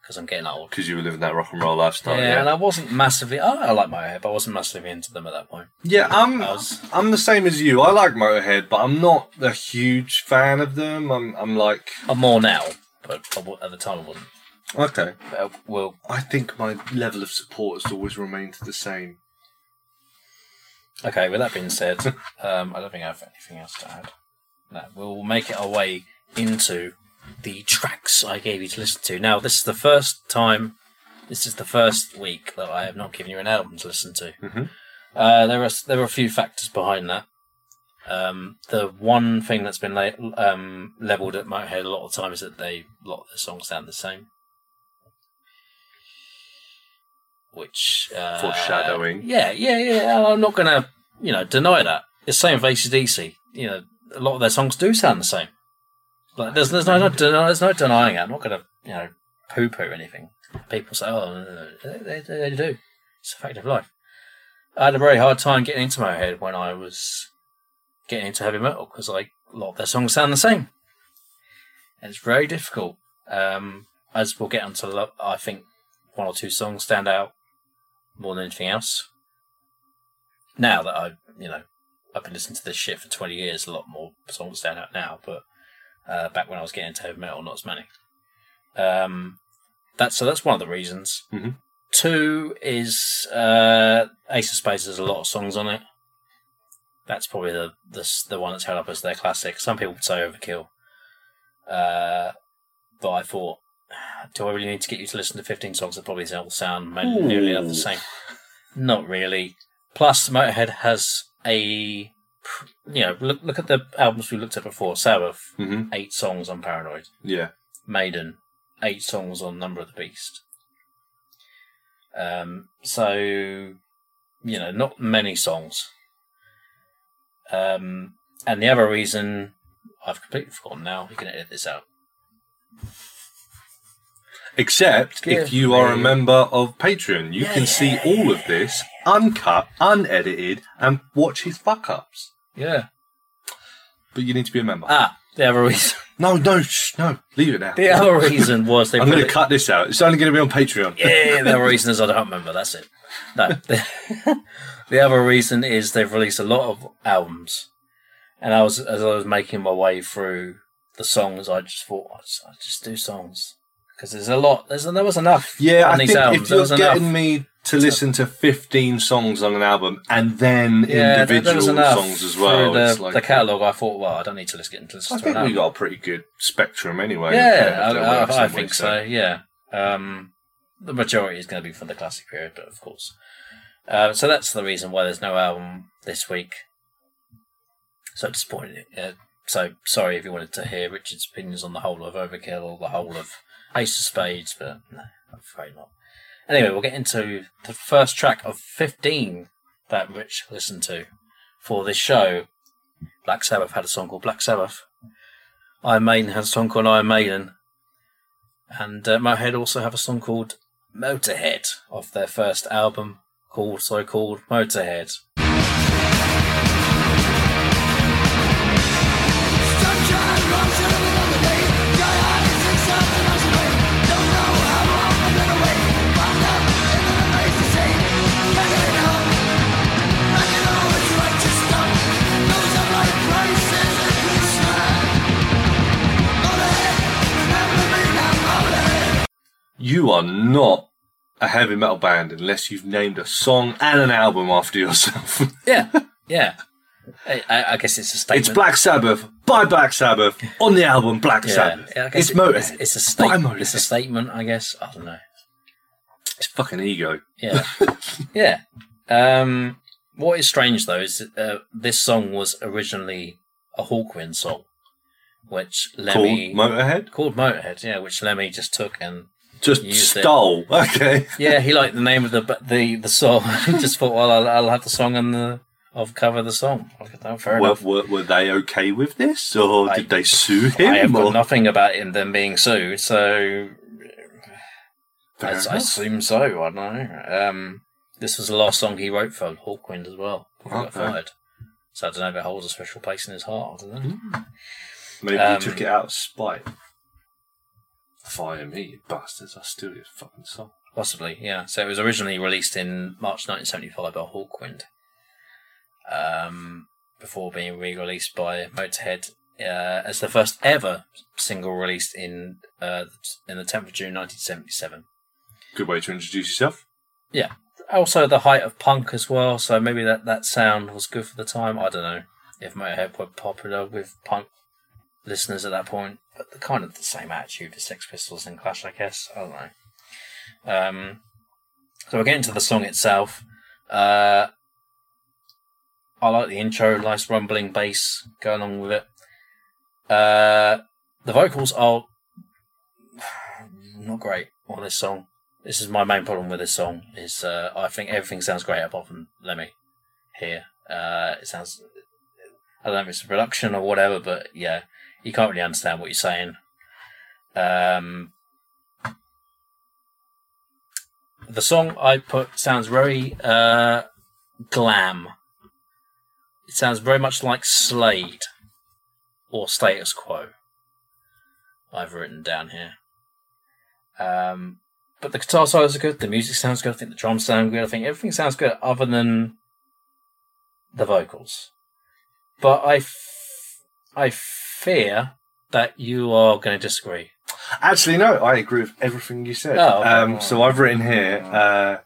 because I'm getting old. Because you were living that rock and roll lifestyle. yeah, Yeah, and I wasn't massively. Oh, I like Motorhead, but I wasn't massively into them at that point. yeah. I'm I was- I'm the same as you. I like Motorhead, but I'm not a huge fan of them. I'm I'm like I'm more now, but at the time I wasn't. okay. But, uh, well, I think my level of support has always remained the same. Okay. With that being said, [LAUGHS] um, I don't think I have anything else to add. No, we'll make it our way into the tracks I gave you to listen to. Now, this is the first time. This is the first week that I have not given you an album to listen to. Mhm. Uh, there are there are a few factors behind that. Um, the one thing that's been la- um, leveled at Motorhead a lot of the time is that they a lot of their songs sound the same, which uh, Foreshadowing. Yeah, yeah, yeah. I'm not gonna you know deny that. It's the same with AC/DC. You know, a lot of their songs do sound the same. Like there's there's no, no there's no denying it. I'm not gonna you know poo poo anything. People say, oh, no, no, no. They, they, they do. It's a fact of life. I had a very hard time getting into my head when I was getting into heavy metal because like a lot of their songs sound the same, and it's very difficult. Um, as we'll get onto, I think one or two songs stand out more than anything else. Now that I, you know, I've been listening to this shit for twenty years, a lot more songs stand out now. But uh, back when I was getting into heavy metal, not as many. Um, that's so that's one of the reasons. Mhm. Two is uh, Ace of Spades has a lot of songs on it. That's probably the the the one that's held up as their classic. Some people would say Overkill, uh, but I thought, do I really need to get you to listen to fifteen songs that probably all sound ma- nearly the same? Not really. Plus, Motorhead has a you know look look at the albums we looked at before. Sabbath, hmm eight songs on Paranoid. Yeah. Maiden, eight songs on Number of the Beast. Um, so, you know, not many songs. Um, and the other reason I've completely forgotten now. You can edit this out. Except Give if you are a member of Patreon, you Yeah, can yeah, see yeah, all of this uncut, unedited, and watch his fuck ups. Yeah. But you need to be a member. Ah, the other reason. no, no, shh, no, leave it now. The other reason was they. I'm going to cut this out. It's only going to be on Patreon. Yeah, the other reason is I don't remember. That's it. No, [LAUGHS] the, the other reason is they've released a lot of albums, and I was as I was making my way through the songs, I just thought I'd just, I'd just do songs because there's a lot. There's there was enough. Yeah, on I these think albums. if you're getting enough. me to listen to 15 songs on an album and then yeah, individual songs as well, the, like the catalogue. I thought, well, I don't need to listen, into listen I to think we got a pretty good spectrum anyway. Yeah, I, I, I think ways, so. Yeah, um, the majority is going to be from the classic period, but of course. Uh, so that's the reason why there's no album this week. So disappointing. Uh, so sorry if you wanted to hear Richard's opinions on the whole of Overkill or the whole of Ace of Spades, but no, I'm afraid not. Anyway, we'll get into the first track of 15 that Rich listened to for this show. Black Sabbath had a song called Black Sabbath. Iron Maiden had a song called Iron Maiden. And uh, Motorhead also have a song called Motorhead off their first album called so called Motorhead. You are not a heavy metal band unless you've named a song and an album after yourself. [LAUGHS] Yeah, yeah. I, I, guess it's a statement. it's Black Sabbath by Black Sabbath on the album Black Yeah, Sabbath. yeah, it's it- Motorhead. It's, it's a statement. It's a statement, I guess. I don't know. It's fucking ego. Yeah, yeah. Um, what is strange though is uh, this song was originally a Hawkwind song, which Lemmy Called Motorhead. called Motorhead. Yeah, which Lemmy just took and Just Used it. stole. [LAUGHS] Okay. yeah, he liked the name of the the the song. [LAUGHS] he just thought, well, I'll, I'll have the song and the I'll cover the song. "Oh, fair Were, enough. were, were they okay with this, or I- did they sue him? I have or? got nothing about him them being sued, so I, I assume so. I don't know. Um, this was the last song he wrote for Hawkwind as well. He got fired. So I don't know if it holds a special place in his heart. I don't know. Maybe Um, he took it out of spite. Fire me, you bastards! I steal your fucking song. Possibly, yeah. So it was originally released in March 1975 by Hawkwind, um, before being re-released by Motorhead uh, as the first ever single released in uh, in the 10th of June 1977. Good way to introduce yourself. Yeah. Also, the height of punk as well. So maybe that, that sound was good for the time. I don't know if Motorhead were popular with punk listeners at that point, but the kind of the same attitude as Sex Pistols and Clash, I guess. I don't know. Um, so we'll get into the song itself. Uh, I like the intro, nice rumbling bass going along with it. Uh, the vocals are not great on this song. This is my main problem with this song. Is uh, I think everything sounds great apart from Lemmy here. Uh, it sounds I don't know if it's the production or whatever, but yeah, you can't really understand what you're saying. Um, the song I put sounds very uh, glam. It sounds very much like Slade or Status Quo. I've written down here. Um, but the guitar solos are good. The music sounds good. I think the drums sound good. I think everything sounds good, other than the vocals. But I, f- I fear that you are going to disagree. Actually, no, I agree with everything you said. Oh, okay. um, so I've written here, uh,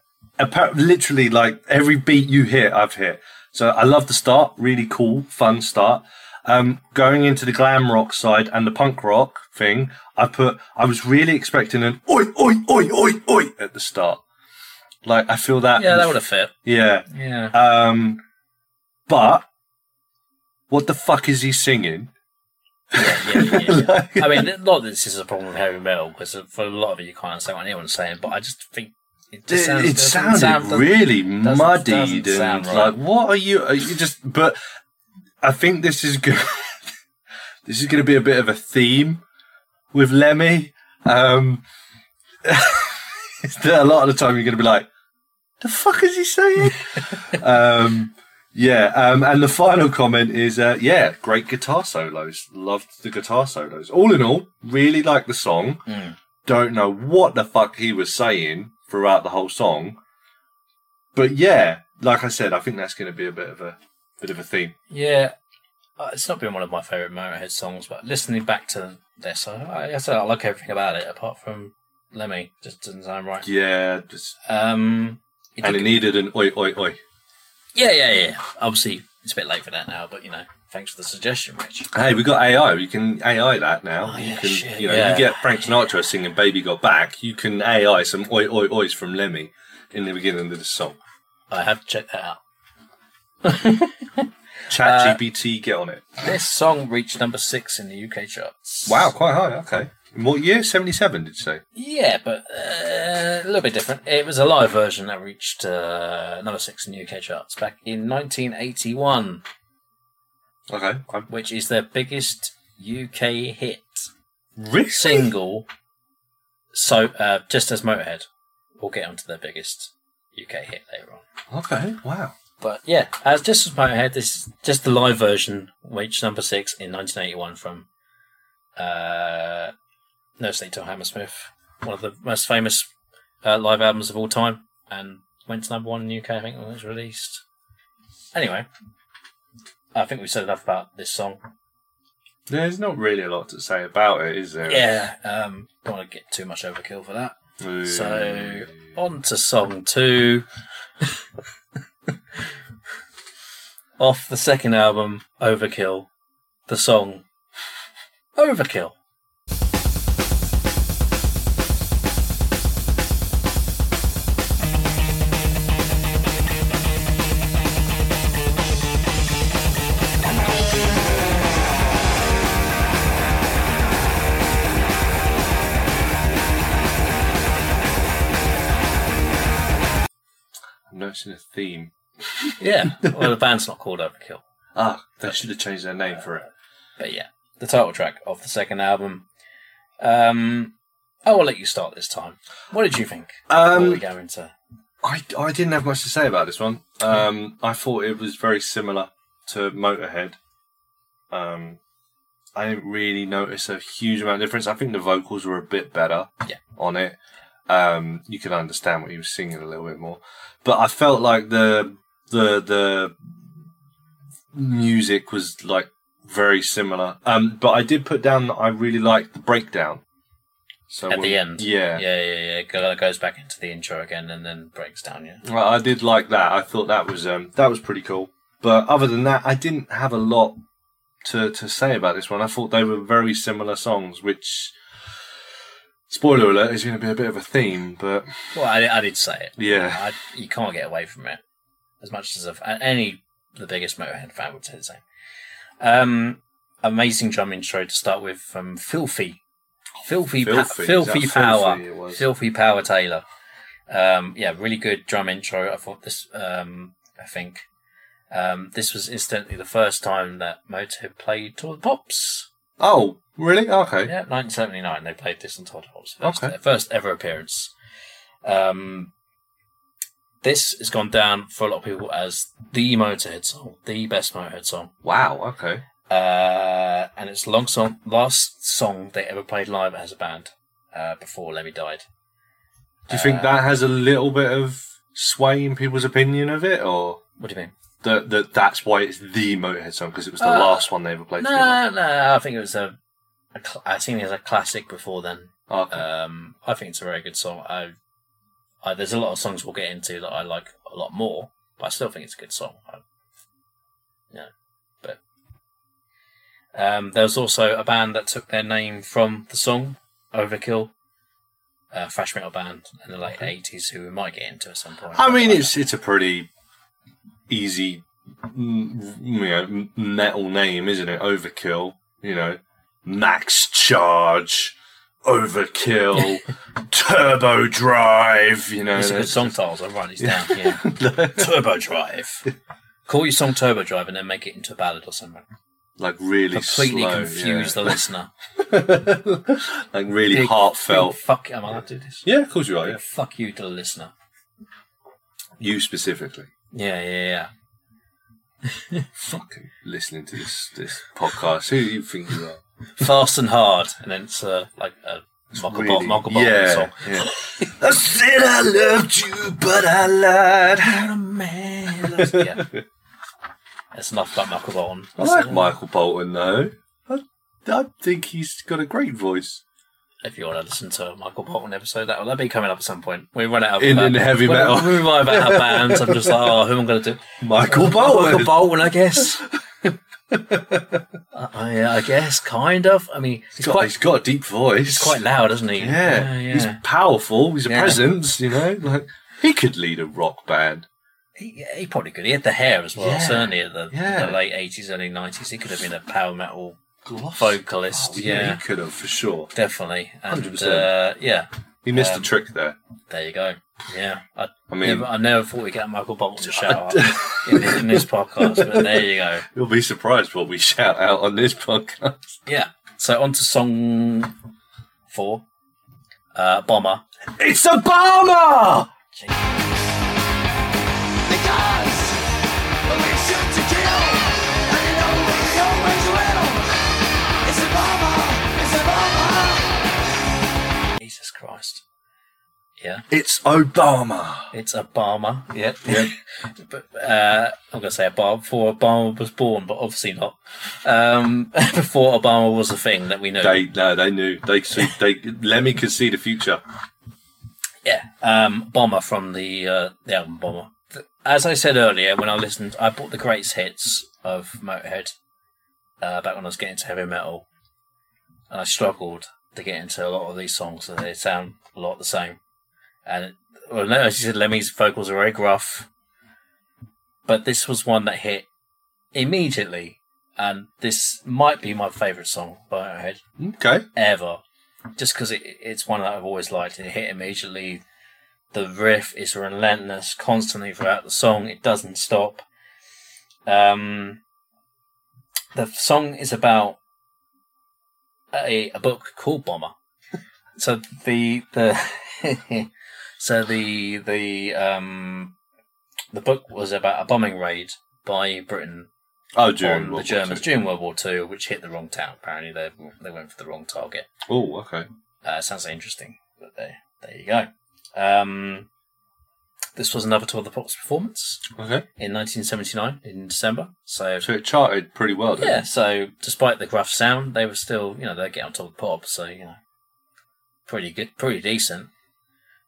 literally like every beat you hit, I've hit. So I love the start, really cool, fun start. Um, going into the glam rock side and the punk rock thing, I put, I was really expecting an oi, oi, oi, oi, oi at the start. Like, I feel that. Yeah, that would have fit. Yeah. Yeah. Um, but what the fuck is he singing? Yeah, yeah, yeah, yeah. [LAUGHS] Like- I mean, not that this is a problem with heavy metal, because for a lot of it you can't understand what anyone's saying, but I just think it just sounds, it sounded sound- really doesn't- muddied doesn't and right. like what are you are you just but i think this is good [LAUGHS] this is going to be a bit of a theme with lemmy um [LAUGHS] a lot of the time you're going to be like the fuck is he saying um yeah um and the final comment is uh yeah great guitar solos loved the guitar solos all in all really like the song Mm. don't know what the fuck he was saying throughout the whole song. But yeah, like I said, I think that's going to be a bit of a bit of a theme. Yeah, uh, it's not been one of my favourite Motorhead songs, but listening back to this, I, I said I like everything about it apart from Lemmy. Just doesn't sound right. Yeah, just, Um, it and did- it needed an oi oi oi. Yeah, yeah, yeah. Obviously, it's a bit late for that now, but you know, thanks for the suggestion, Rich. Hey, we got AI. You can AI that now. Oh, you yeah, can, shit, you know, yeah. you get Frank Sinatra singing "Baby Got Back." You can AI some oi oi ois from Lemmy in the beginning of the song. I have to check that out. [LAUGHS] Chat Uh, GPT, get on it. This song reached number six in the UK charts. Wow, quite high. Okay. In what year? Seventy-seven. Did you say? Yeah, but uh, a little bit different. It was a live version that reached uh, number six in the UK charts back in 1981, Okay. I'm which is their biggest UK hit really single. So, uh, just as Motorhead, we'll get onto their biggest UK hit later on. Okay. Wow. But yeah, as just as Motorhead, this is just the live version reached number six in 1981 from uh, No Sleep 'til Hammersmith, one of the most famous uh, live albums of all time, and went to number one in the UK. I think when it was released. Anyway, I think we've said enough about this song. There's not really a lot to say about it, is there? Yeah, um, don't want to get too much overkill for that. So on to song two. [LAUGHS] Off the second album, Overkill, the song Overkill. Noticing a theme. [LAUGHS] Yeah, well, the band's not called Overkill. Ah, they should have changed their name for it. But yeah, the title track of the second album. Um, I will let you start this time. What did you think? Before we Um, go into I, I didn't have much to say about this one. Um, I thought it was very similar to Motorhead. Um, I didn't really notice a huge amount of difference. I think the vocals were a bit better Yeah. on it. Um, you could understand what he was singing a little bit more, but I felt like the the the music was like very similar. Um, but I did put down that I really liked the breakdown. So at the end. yeah, yeah, yeah, yeah. It go- goes back into the intro again and then breaks down. Yeah, Well, I did like that. I thought that was um, that was pretty cool. But other than that, I didn't have a lot to to say about this one. I thought they were very similar songs, which spoiler alert is going to be a bit of a theme. But well, I, I did say it. yeah, I, you can't get away from it as much as any the biggest Motorhead fan would say the same. Um, amazing drum intro to start with from Filthy, Filthy, pa- Filthy. filthy, Is that power, Filthy filthy power Taylor. Um, yeah, really good drum intro. I thought this. Um, I think um, this was incidentally the first time that Motorhead played Tour the Pops. Oh really? Okay, Yeah, 1979. They played this on Todd Hobbs. First, Okay. first ever appearance. Um, this has gone down for a lot of people as the Motorhead song, the best Motorhead song. wow, okay. Uh, and it's long song, last song they ever played live as a band uh, before Lemmy died. Do you think Uh, that has a little bit of sway in people's opinion of it, or What do you mean? That that that's why it's the Motorhead song because it was the Uh, last one they ever played together? No, no, I think it was a. a cl- I think it was a classic before then. Okay. Um, I think it's a very good song. I, I, there's a lot of songs we'll get into that I like a lot more, but I still think it's a good song. I, yeah, but um, there was also a band that took their name from the song Overkill, a thrash metal band in the late '80s who we might get into at some point. I mean, it's it's a pretty easy, mm, you know, metal name, isn't it? Overkill, you know, max charge, overkill, [LAUGHS] turbo drive. You know, These are good song titles. I'll write these down. Yeah. [LAUGHS] Turbo Drive. Call your song Turbo Drive and then make it into a ballad or something. like really Completely slow, confuse the listener. [LAUGHS] like really Big- heartfelt. big fuck. Am I allowed to do this? yeah, of course you are. Yeah, Fuck you to the listener. you specifically. Yeah, yeah, yeah. Fucking listening to this this podcast. Who do you think you are? Fast and hard, and then it's uh, like a Michael, Really- Bol- Michael Bolton yeah, song. yeah. [LAUGHS] I said I loved you, but I lied. yeah. [LAUGHS] It's enough about Michael Bolton. I like Michael Bolton though. I, I think he's got a great voice. If you want to listen to a Michael Bolton episode, that will be coming up at some point. We run out of In- in heavy when- metal. We run out of bands. I'm just like, oh, who am I going to do? Michael Bolton. Michael Bolton. I guess. [LAUGHS] uh, I, I guess, kind of. I mean, he's He's got, quite he's got a deep voice. he's quite loud, isn't he? Yeah, yeah. he's powerful. He's a Yeah. presence. You know, like he could lead a rock band. He, he probably could. He had the hair as well. Yeah. Certainly at the, Yeah. the late eighties, early nineties, he could have been a power metal vocalist. Oh, yeah, he could have for sure. definitely. And 100%. uh, yeah, He missed Um, a trick there. there you go. Yeah, I, I mean, never, I never thought we'd get Michael Bolton to shout out in, [LAUGHS] in this podcast, but there you go. you'll be surprised what we shout out on this podcast. Yeah. So on to song four, uh, Bomber. It's a bomber. Because Yeah, It's Obama. it's Obama. Yep. [LAUGHS] but uh, I'm going to say Obama before Obama was born, but obviously not. Um, [LAUGHS] before Obama was a thing that we knew. They no, they knew. They see, they Lemmy could see the future. Yeah, um, Bomber from the uh, the album Bomber. As I said earlier, when I listened, I bought the greatest hits of Motorhead uh, back when I was getting into heavy metal, and I struggled to get into a lot of these songs, and they sound a lot the same. And well, no, as you said, Lemmy's vocals are very gruff, but this was one that hit immediately, and this might be my favourite song by Motorhead Okay. ever, just because it, it's one that I've always liked. It hit immediately. The riff is relentless, constantly throughout the song. It doesn't stop. Um, the song is about a, a book called Bomber. so the the [LAUGHS] so the the um the book was about a bombing raid by Britain Oh, during on the World War Germans Two. during World War Two, which hit the wrong town. Apparently, they they went for the wrong target. Oh, okay. Uh, sounds interesting, but there there you go. Um, this was another Top of the Pops performance Okay. in 1979 in December. So So it charted pretty well, didn't yeah, it? so despite the gruff sound, they were still you know they get on top of the pop. So you know, pretty good, pretty decent.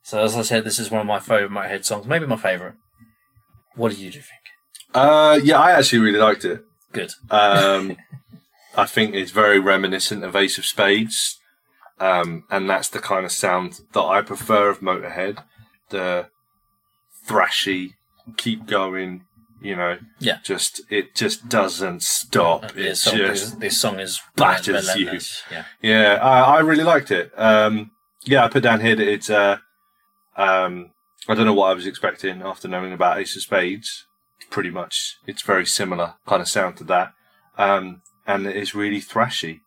So as I said, this is one of my favorite Motorhead songs, maybe my favorite. What did you do think? Uh, yeah, I actually really liked it. Good. Um, [LAUGHS] I think it's very reminiscent of Ace of Spades, um, and that's the kind of sound that I prefer of Motorhead. The thrashy, keep going, you know. Yeah. Just it just doesn't stop. this, It's song, just this, song is batters you. relentless. Yeah. Yeah, I, I really liked it. Um, yeah, I put down here that it's. Uh, um, I don't know what I was expecting after knowing about Ace of Spades. Pretty much, it's very similar kind of sound to that, um, and it is really thrashy,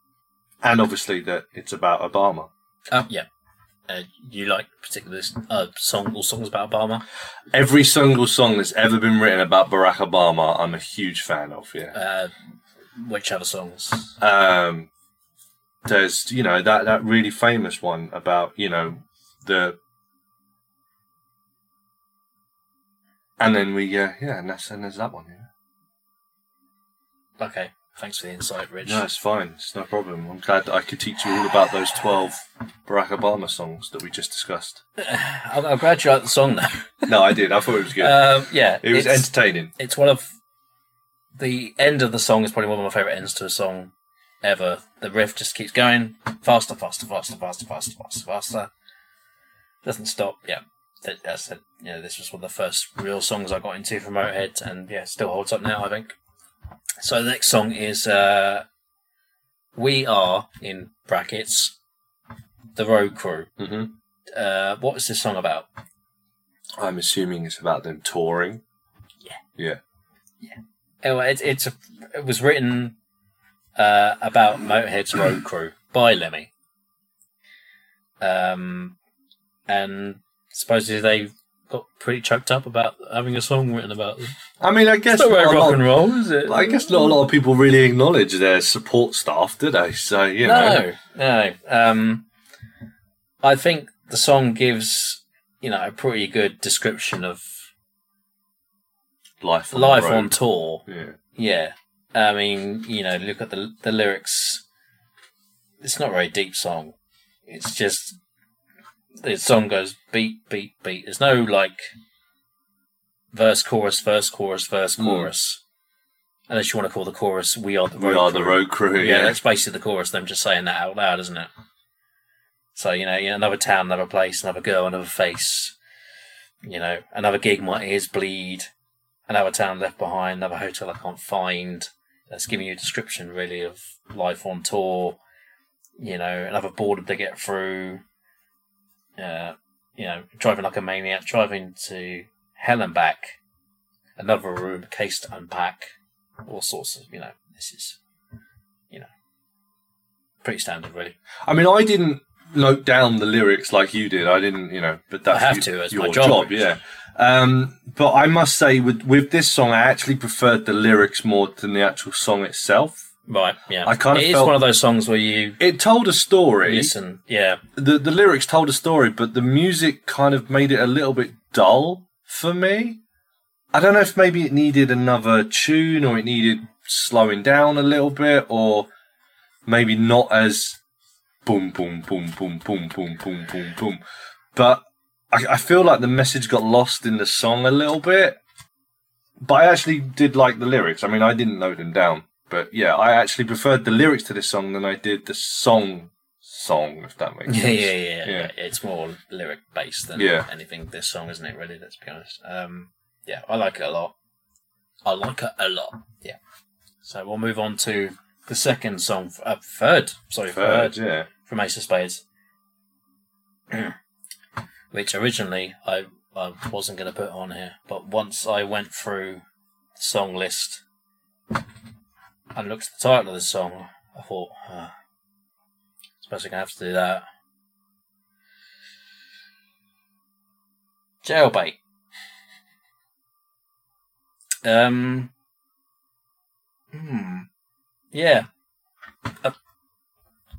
and obviously that it's about Obama. Um, yeah. Uh, you like particular uh, song or songs about Obama? Every single song that's ever been written about Barack Obama, I'm a huge fan of. Yeah. Uh, which other songs? um, there's you know that that really famous one about you know the and then we uh, yeah and that's and there's that one yeah Okay, thanks for the insight, Rich. no it's fine it's no problem i'm glad that i could teach you all about those 12 barack obama songs that we just discussed [SIGHS] I'm, I'm glad you liked the song, though. no i did i thought it was good Um, yeah, it was it's, entertaining it's one of the end of the song is probably one of my favorite ends to a song ever. The riff just keeps going faster, faster, faster, faster, faster, faster, faster. Doesn't stop. Yeah, That- I said, you know, this was one of the first real songs I got into from Motorhead, and yeah, still holds up now. I think. So the next song is uh, "We Are" in brackets, the Road Crew. hmm Uh, what is this song about? i'm assuming it's about them touring Yeah. Yeah. Anyway, it's it's a, it was written uh, about Motorhead's Road Crew by Lemmy. Um, and supposedly they got pretty choked up about having a song written about them. i mean i guess It's not rock lot- and roll, is it? I guess not a lot of people really acknowledge their support staff, do they? So you know, No, no. Um, I think the song gives you know a pretty good description of life on life on tour. Yeah. Yeah, I mean, you know, look at the the lyrics. It's not a very deep song. It's just the song goes beat, beat, beat. There's no like verse, chorus, verse, chorus, verse, Hmm. chorus. Unless you want to call the chorus "We Are the Road We are Crew." the road crew. Yeah, Yeah. that's basically the chorus. Them just saying that out loud, isn't it? So you know, you know, another town, another place, another girl, another face. You know, another gig, my ears bleed. Another town left behind, another hotel I can't find. That's giving you a description, really, of life on tour. You know, another border to get through. Uh, you know, driving like a maniac, driving to hell and back. Another room, case to unpack. All sorts of, you know, this is, you know, pretty standard, really. I mean, I didn't note down the lyrics like you did. I didn't, you know, but that's I have you- to, it's your my job. Yeah. Um, but I must say, with with this song, I actually preferred the lyrics more than the actual song itself. Right, yeah. I kind of It is one of those songs where you It told a story. listen, yeah, The the lyrics told a story, but the music kind of made it a little bit dull for me. I don't know if maybe it needed another tune or it needed slowing down a little bit or maybe not as boom boom boom boom boom boom boom boom boom. But I, I feel like the message got lost in the song a little bit. But I actually did like the lyrics. I mean, I didn't note them down, but yeah, I actually preferred the lyrics to this song than I did the song song. If that makes Yeah, sense. yeah, yeah, Yeah. yeah. It's more lyric based than Yeah. anything. This song, isn't it? Really, let's be honest. Um, yeah, I like it a lot. I like it a lot. Yeah. So we'll move on to the second song, uh, third. Sorry, third, Third, yeah. from Ace of Spades, [CLEARS THROAT] which originally I I wasn't going to put on here, but once I went through the song list and looked at the title of the song, I thought, uh, suppose I'm going to have to do that. Jailbait. Um. Hmm. Yeah. Uh,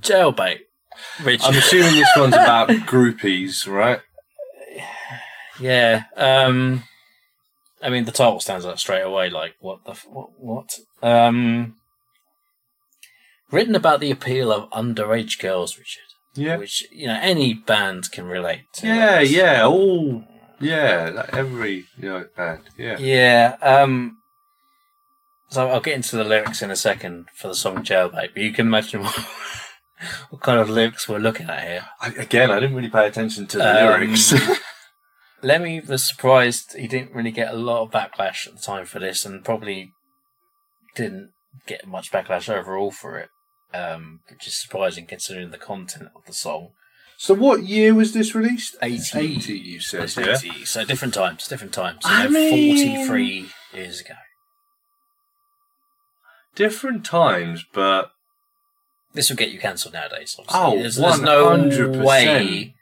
jailbait. Which I'm assuming this one's about [LAUGHS] groupies, right? Yeah. Um. I mean, the title stands out straight away. Like, what the f- what? What? Um. Written about the appeal of underage girls, Richard. Yeah. Which you know any band can relate to. Yeah, That's- yeah, all, yeah, like every you know band, yeah. Yeah. Um. So I'll get into the lyrics in a second for the song Jailbait, but you can imagine [LAUGHS] what, what kind of lyrics we're looking at here. I, again, I didn't really pay attention to the Um, lyrics. [LAUGHS] Lemmy was surprised he didn't really get a lot of backlash at the time for this, and probably didn't get much backlash overall for it, um, which is surprising considering the content of the song. so, what year was this released? 80. 80, you said, yeah. 80, so different times, different times. I You mean- 43 years ago. Different times, but This will get you cancelled nowadays. Obviously. Oh, there's, there's no 100%. way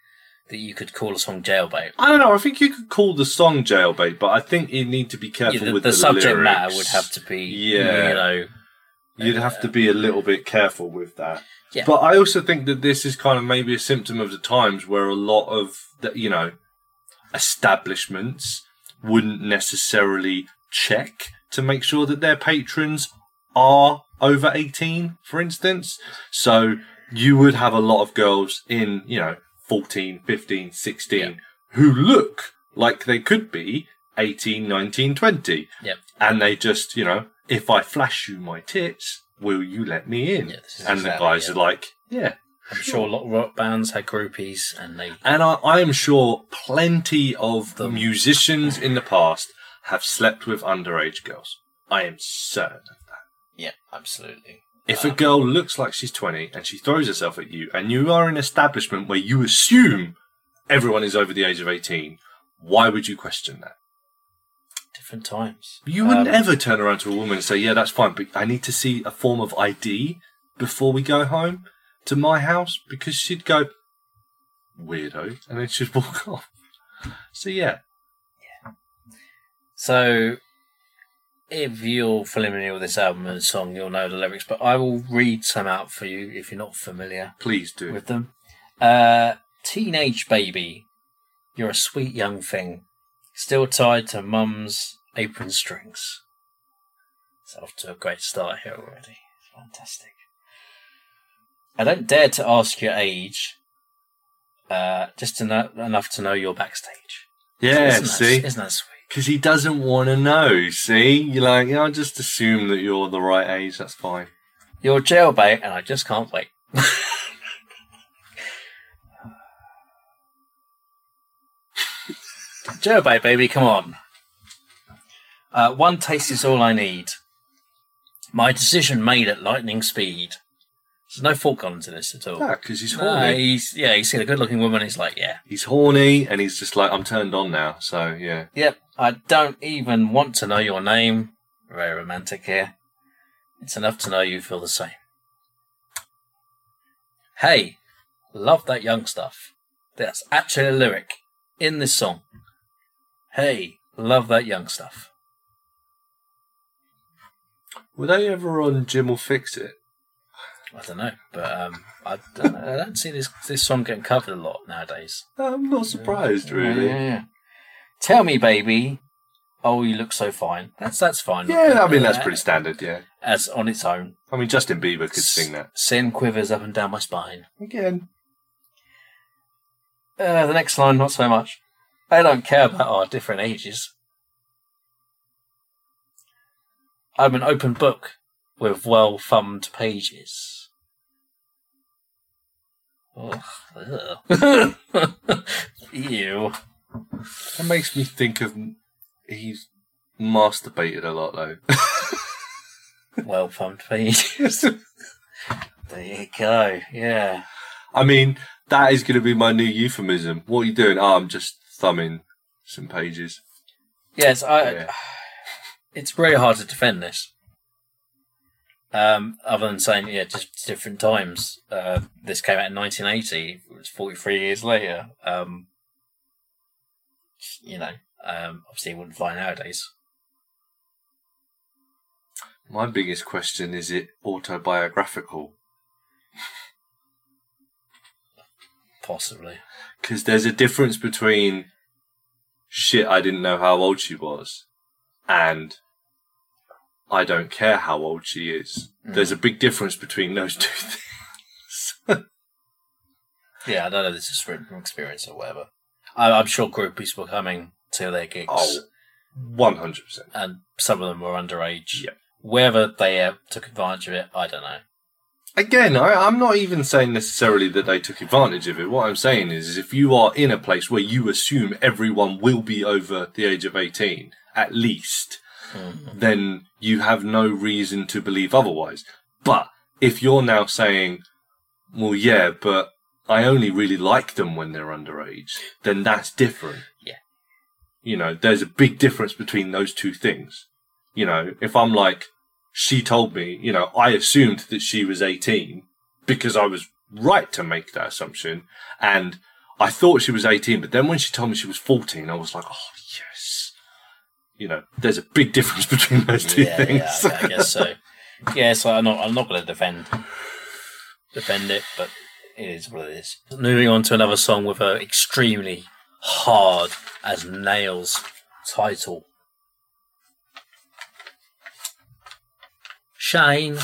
that you could call a song jailbait. I don't know. I think you could call the song jailbait, but I think you need to be careful Yeah, the, with the the, subject lyrics. matter would have to be, Yeah. you know, You'd have to be a little bit careful with that. Yeah. But I also think that this is kind of maybe a symptom of the times where a lot of the, you know establishments wouldn't necessarily check to make sure that their patrons are over 18 for instance so you would have a lot of girls in you know 14 15 16 Yeah. who look like they could be 18 19 20 Yep. and they just you know if i flash you my tits will you let me in Yeah, and exactly the guys it. are like yeah I'm sure a lot of rock bands had groupies, and they and I, I am sure plenty of Them. musicians in the past have slept with underage girls. I am certain of that. yeah, absolutely. If a uh, girl looks like she's 20 and she throws herself at you, and you are in an establishment where you assume everyone is over the age of 18, why would you question that? Different times. You wouldn't Um, ever turn around to a woman and say, Yeah, that's fine, but I need to see a form of ID before we go home to my house because she'd go, Weirdo, and then she'd [LAUGHS] walk off. So, yeah. So, if you're familiar with this album and song, you'll know the lyrics, but I will read some out for you if you're not familiar Please do. with them. Uh, Teenage baby, you're a sweet young thing, still tied to mum's apron strings. It's off to a great start here already. Fantastic. I don't dare to ask your age, uh, just to know, enough to know you're backstage. Yeah, isn't see? isn't that sweet? Because he doesn't want to know, see? You're like, yeah, I just assume that you're the right age, that's fine. You're jailbait, and I just can't wait. [LAUGHS] jailbait, baby, come on. Uh, one taste is all I need. My decision made at lightning speed. There's no fault gone into this at all. Yeah, because he's No, horny. he's yeah, he's seen a good-looking woman. He's like, yeah, He's horny, and he's just like, I'm turned on now, so yeah. yep. I don't even want to know your name. Very romantic here. It's enough to know you feel the same. Hey, love that young stuff. That's actually a lyric in this song. Hey, love that young stuff. Were they ever on Jim will fix it? I don't know, but um, I don't, I don't see this this song getting covered a lot nowadays. I'm not surprised, Yeah, really. yeah, yeah. Tell me, baby. Oh, you look so fine. That's that's fine. Yeah, I mean, that's Uh, pretty standard, yeah. As on its own. I mean, Justin Bieber could sing that. Sin quivers up and down my spine. Again. Uh, the next line, not so much. They don't care about our different ages. I'm an open book with well thumbed pages. Ugh. [LAUGHS] Ew. That makes me think of he's masturbated a lot though. [LAUGHS] Well thumbed pages. there you go. Yeah. I mean, that is going to be my new euphemism. What are you doing? Oh, I'm just thumbing some pages. Yes, I. Yeah. [SIGHS] It's very hard to defend this. Um, other than saying, yeah, just different times. Uh, this came out in 1980. It was 43 years later. Um, you know, um, obviously it wouldn't fly nowadays. My biggest question is it autobiographical? Possibly. Because there's a difference between shit, I didn't know how old she was, and I don't care how old she is. There's a big difference between those two [LAUGHS] things. Yeah, I don't know. This is from experience or whatever. I, I'm sure groupies were coming to their gigs, Oh, 100%. and some of them were underage. Yep. Whether they uh, took advantage of it, I don't know. Again, I, I'm not even saying necessarily that they took advantage of it. What I'm saying is, is if you are in a place where you assume everyone will be over the age of 18, at least, mm-hmm. then you have no reason to believe otherwise. But if you're now saying, well, yeah, but I only really like them when they're underage, then that's different. Yeah. You know, there's a big difference between those two things. You know, if I'm like, she told me, you know, I assumed that she was 18 because I was right to make that assumption. And I thought she was 18, but then when she told me she was 14, I was like, oh, yes. You know, there's a big difference [LAUGHS] between those two yeah, things. yeah, I guess so. Yeah, so I'm not. I'm not going to defend defend it, but it is what it is. Moving on to another song with an extremely hard as nails title. Shine.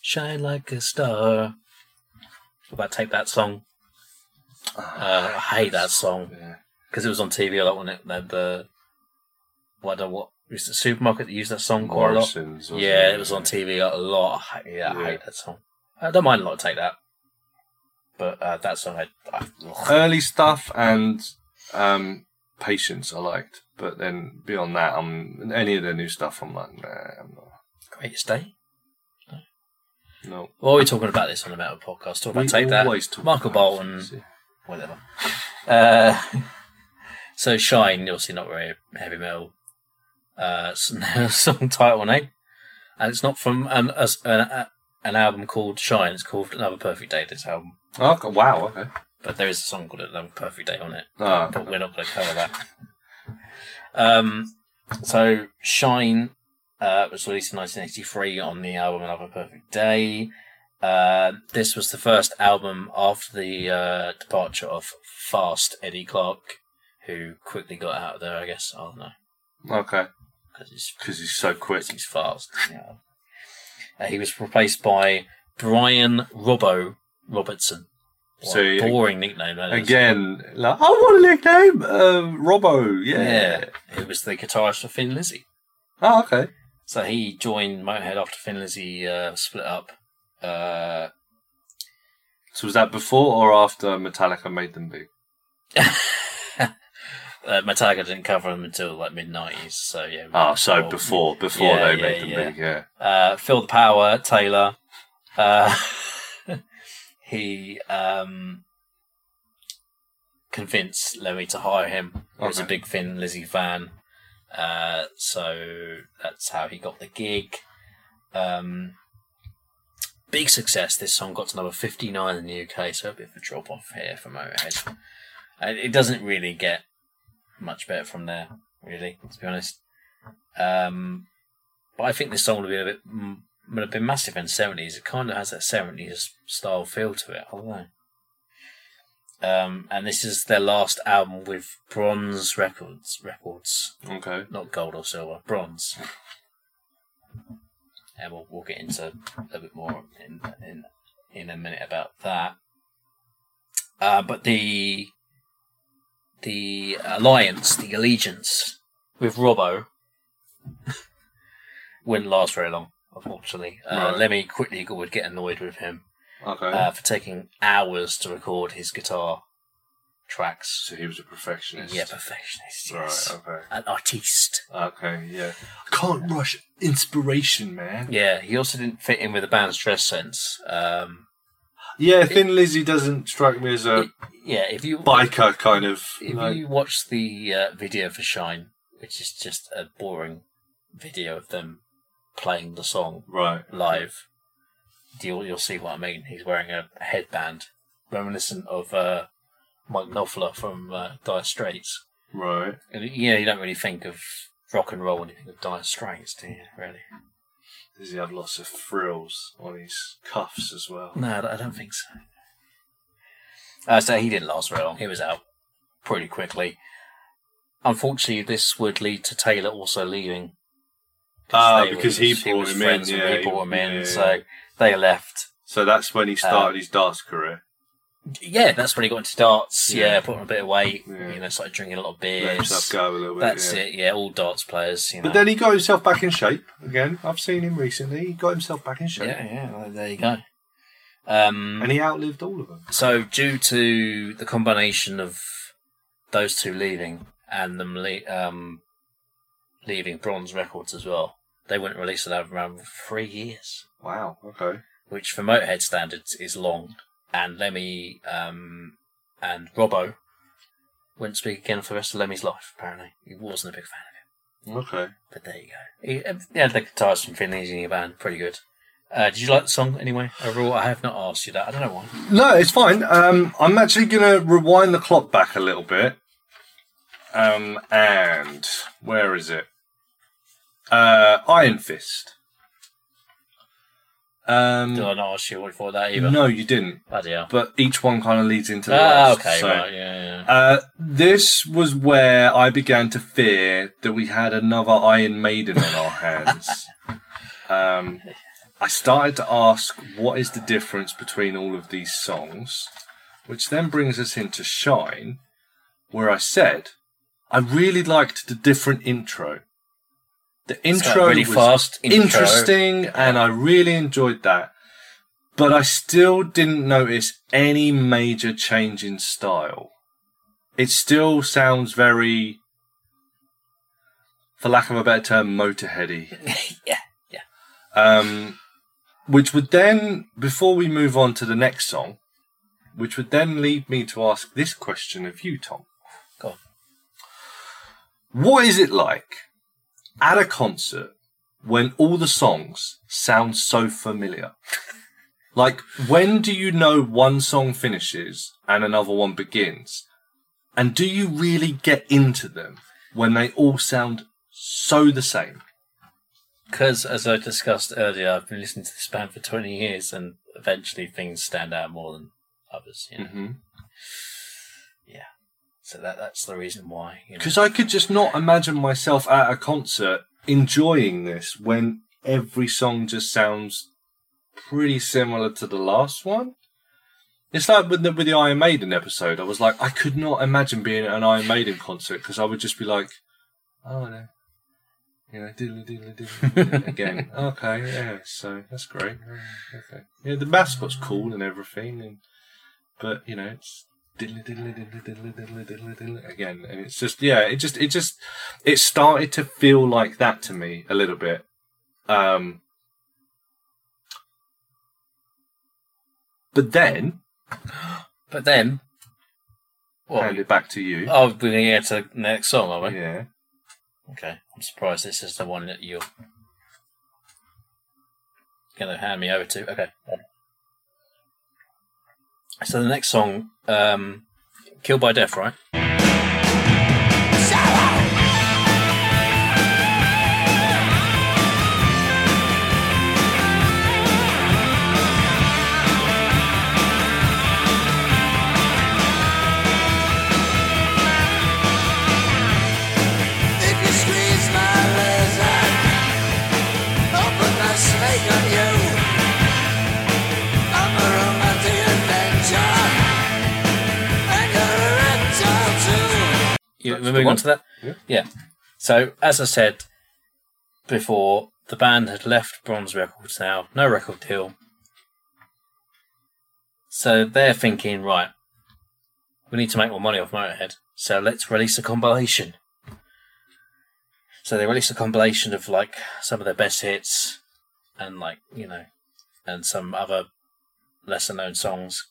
Shine like a star. What about Take That Song? Uh, I hate that song Yeah. because it was on TV a lot when it had the. Well, I don't what. Was the supermarket that used that song quite a lot. Yeah, it was on TV a lot. I hate, yeah, I Yeah. hate that song. I don't mind a lot. Of take that, but uh, that song, I, I. Early stuff and um, Patience I liked. But then beyond that, um, any of the new stuff, I'm like, nah, I'm not. greatest day. No. What are we talking about this on the Metal Podcast? Talk about We take that, Michael Bolton, whatever. Uh, [LAUGHS] so Shine, obviously not very heavy metal. Uh, [LAUGHS] song title name, and it's not from an, as- an, an album called Shine. It's called Another Perfect Day. This album, Oh, okay. wow, okay. but there is a song called Another Perfect Day on it. Ah, but we're not going to cover that. Um, so Shine uh, was released in 1983 on the album Another Perfect Day. Uh, this was the first album after the uh, departure of Fast Eddie Clarke, who quickly got out of there. I guess I don't know okay. because he's Because he's so quick. he's fast. Yeah. Uh, he was replaced by Brian Robbo Robertson. What So, boring nickname. that is. Again, like, I want a nickname. Uh, Robbo, yeah. yeah, he was the guitarist for Thin Lizzy. Oh, okay. So he joined Motorhead after Thin Lizzy uh, split up. Uh, So was that before or after Metallica made them big? [LAUGHS] uh, Metallica didn't cover them until like mid nineties. So yeah. Ah, so before- before, before Yeah, they yeah, made them yeah. big, yeah. Uh, Phil the Power Taylor. Uh, [LAUGHS] he um, convinced Lemmy to hire him. He was a big Thin Lizzy fan. Uh, so that's how he got the gig. Um, big success. This song got to number 59 in the UK, so a bit of a drop off here for Motorhead. And it doesn't really get much better from there, really, to be honest. Um, But I think this song would be a bit would have been massive in the seventies. It kind of has that seventies style feel to it. Know. Um, and this is their last album with Bronze Records. Records, Okay. not gold or silver, bronze. And we'll we'll get into a bit more in in in a minute about that. Uh, but the the alliance, the allegiance with Robbo [LAUGHS] wouldn't last very long, unfortunately. Uh, Right. Lemmy quickly would get annoyed with him Okay. uh, for taking hours to record his guitar tracks. so he was a perfectionist. Yeah, perfectionist. Yes. Right. Okay. An artiste. Okay. Yeah. Can't rush inspiration, man. Yeah, he also didn't fit in with the band's dress sense. Um, Yeah. Thin Lizzy doesn't strike me as a yeah, if you biker kind of. if like- you watch the uh, video for Shine, which is just a boring video of them playing the song Right. live, you'll you'll see what I mean. He's wearing a headband reminiscent of uh, Mike Knopfler from uh, Dire Straits. Right. And, you know, you don't really think of rock and roll when you think of Dire Straits, do you? Really? Does he have lots of frills on his cuffs as well? No, I don't think so. Uh, so he didn't last very long. He was out pretty quickly. Unfortunately, this would lead to Taylor also leaving. Ah, because were- he brought him friends in, and yeah, he brought him he- in. yeah, So yeah. They left. So that's when he started Um, his darts career. Yeah, that's when he got into darts. Yeah. Yeah, put on a bit of weight. Yeah. You know, started drinking a lot of Let beers. go a little bit. That's yeah. it. Yeah, all darts players. You know. But then he got himself back in shape again. I've seen him recently. He got himself back in shape, yeah, yeah. well, There you go. Um, and he outlived all of them. So, due to the combination of those two leaving and them le- um, leaving Bronze Records as well, they wouldn't release an album around for three years, Wow. Okay. which for Motorhead standards is long. And Lemmy um, and Robbo wouldn't speak again for the rest of Lemmy's life, apparently. He wasn't a big fan of him. Okay. But there you go. He, uh, he had the guitars from Thin Lizzy's in your band, pretty good. Uh, did you like the song anyway? Overall, I have not asked you that. I don't know why. No, it's fine. Um, I'm actually going to rewind the clock back a little bit. Um, and where is it? Uh, Iron Fist. Um, Did I not ask you what you thought of that either? no, you didn't. Bloody hell. But each one kind of leads into the Ah, last. okay, so- right, yeah, yeah. Uh, this was where I began to fear that we had another Iron Maiden on our hands. [LAUGHS] um, I started to ask what is the difference between all of these songs, which then brings us into Shine, where I said I really liked the different intro. The It's got a intro really was fast intro. interesting, and I really enjoyed that. But I still didn't notice any major change in style. It still sounds very, for lack of a better term, motorheady. [LAUGHS] Yeah, yeah. Um, which would then, before we move on to the next song, which would then lead me to ask this question of you, Tom. Go on. What is it like at a concert when all the songs sound so familiar? like, when do you know one song finishes and another one begins? And do you really get into them when they all sound so the same? Because, as I discussed earlier, I've been listening to this band for 20 years and eventually things stand out more than others. You know? Mm-hmm. So that that's the reason why. You know? Because I could just not imagine myself at a concert enjoying this when every song just sounds pretty similar to the last one. It's like with the, with the Iron Maiden episode. I was like, I could not imagine being at an Iron Maiden concert because I would just be like, oh no, you know, diddly diddly diddly again. [LAUGHS] Okay, yeah, so that's great. Okay, yeah, the mascot's cool and everything, and but you know, it's again, and it's just yeah, it just it just it started to feel like that to me a little bit. Um, but then but then, well, hand it back to you. oh, we're going to get to the next song, are we? yeah. Okay. I'm surprised this is the one that you're going to hand me over to. Okay. So the next song, um, Killed by Death, right? That's we're moving on to that. Yeah. So as I said before, the band had left Bronze Records now, no record deal. So they're thinking, right, we need to make more money off Motorhead, so let's release a compilation. So they released a compilation of like some of their best hits and like, you know, and some other lesser known songs.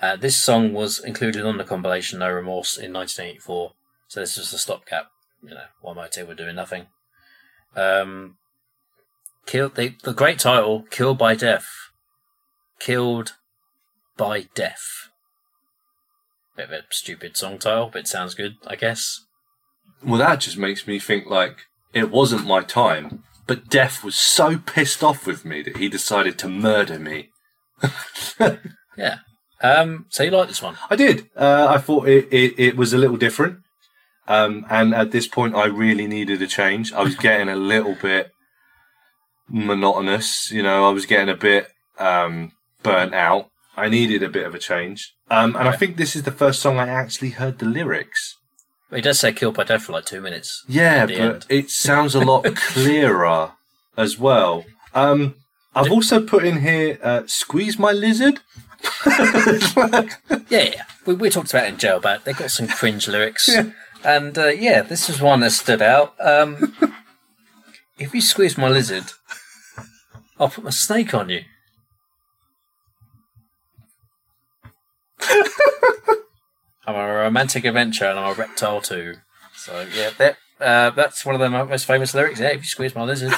Uh, this song was included on the compilation No Remorse in 1984, so this was a stopgap, you know, while Motorhead were doing nothing. Um, killed the, the great title, Killed by Death. Killed by Death. Bit of a stupid song title, but it sounds good, I guess. Well, that just makes me think like it wasn't my time, but Death was so pissed off with me that he decided to murder me. [LAUGHS] Yeah. Um, so you like this one? I did. Uh, I thought it, it, it was a little different. Um, and at this point, I really needed a change. I was getting a little bit monotonous. You know, I was getting a bit um, burnt out. I needed a bit of a change. Um, and I think this is the first song I actually heard the lyrics. He does say Killed by Death for like two minutes. Yeah, but end. it sounds a lot [LAUGHS] clearer as well. Um, I've also put in here uh, "Squeeze My Lizard." [LAUGHS] Yeah, yeah. We, we talked about in jail, but they got some cringe lyrics. Yeah. And uh, yeah, this is one that stood out. Um, [LAUGHS] if you squeeze my lizard, I'll put my snake on you. [LAUGHS] I'm a romantic adventure and I'm a reptile too. So yeah, that, uh, that's one of the most famous lyrics. Yeah, if you squeeze my lizard.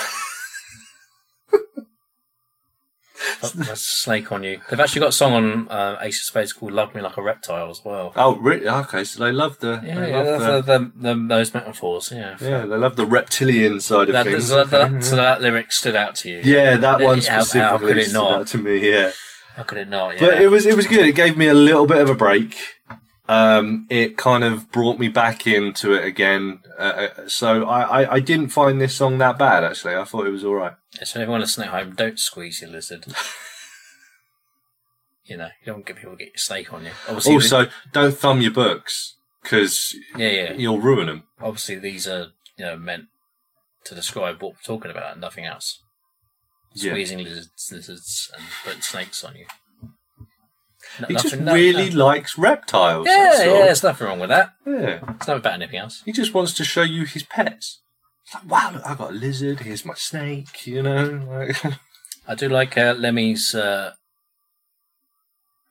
Put my snake on you. They've actually got a song on uh, Ace of Spades called "Love Me Like a Reptile" as well. oh, really? Okay, so they love the Yeah, they yeah, love the, the, the, those metaphors. Yeah, Yeah, they love the reptilian side of That, things. so, that, so that lyric stood out to you. yeah, that one How- how specifically could it stood not? out to me. Yeah, How could it not? Yeah. but it was it was good. It gave me a little bit of a break. Um, it kind of brought me back into it again. Uh, uh, so I, I, I didn't find this song that bad. Actually, I thought it was all right. So everyone listening at home, don't squeeze your lizard. [LAUGHS] you know, you don't get people to get your snake on you. Obviously, Also, don't thumb your books because yeah, yeah. you'll ruin them. Obviously, these are you know meant to describe what we're talking about and nothing else. Yeah. Squeezing lizards, lizards, and putting snakes on you. He just nothing- no- really no- likes reptiles. Yeah, yeah. There's nothing wrong with that. yeah. It's not about anything else. He just wants to show you his pets. It's like, wow, look, I got a lizard. Here's my snake. You know, [LAUGHS] I do like uh, Lemmy's uh,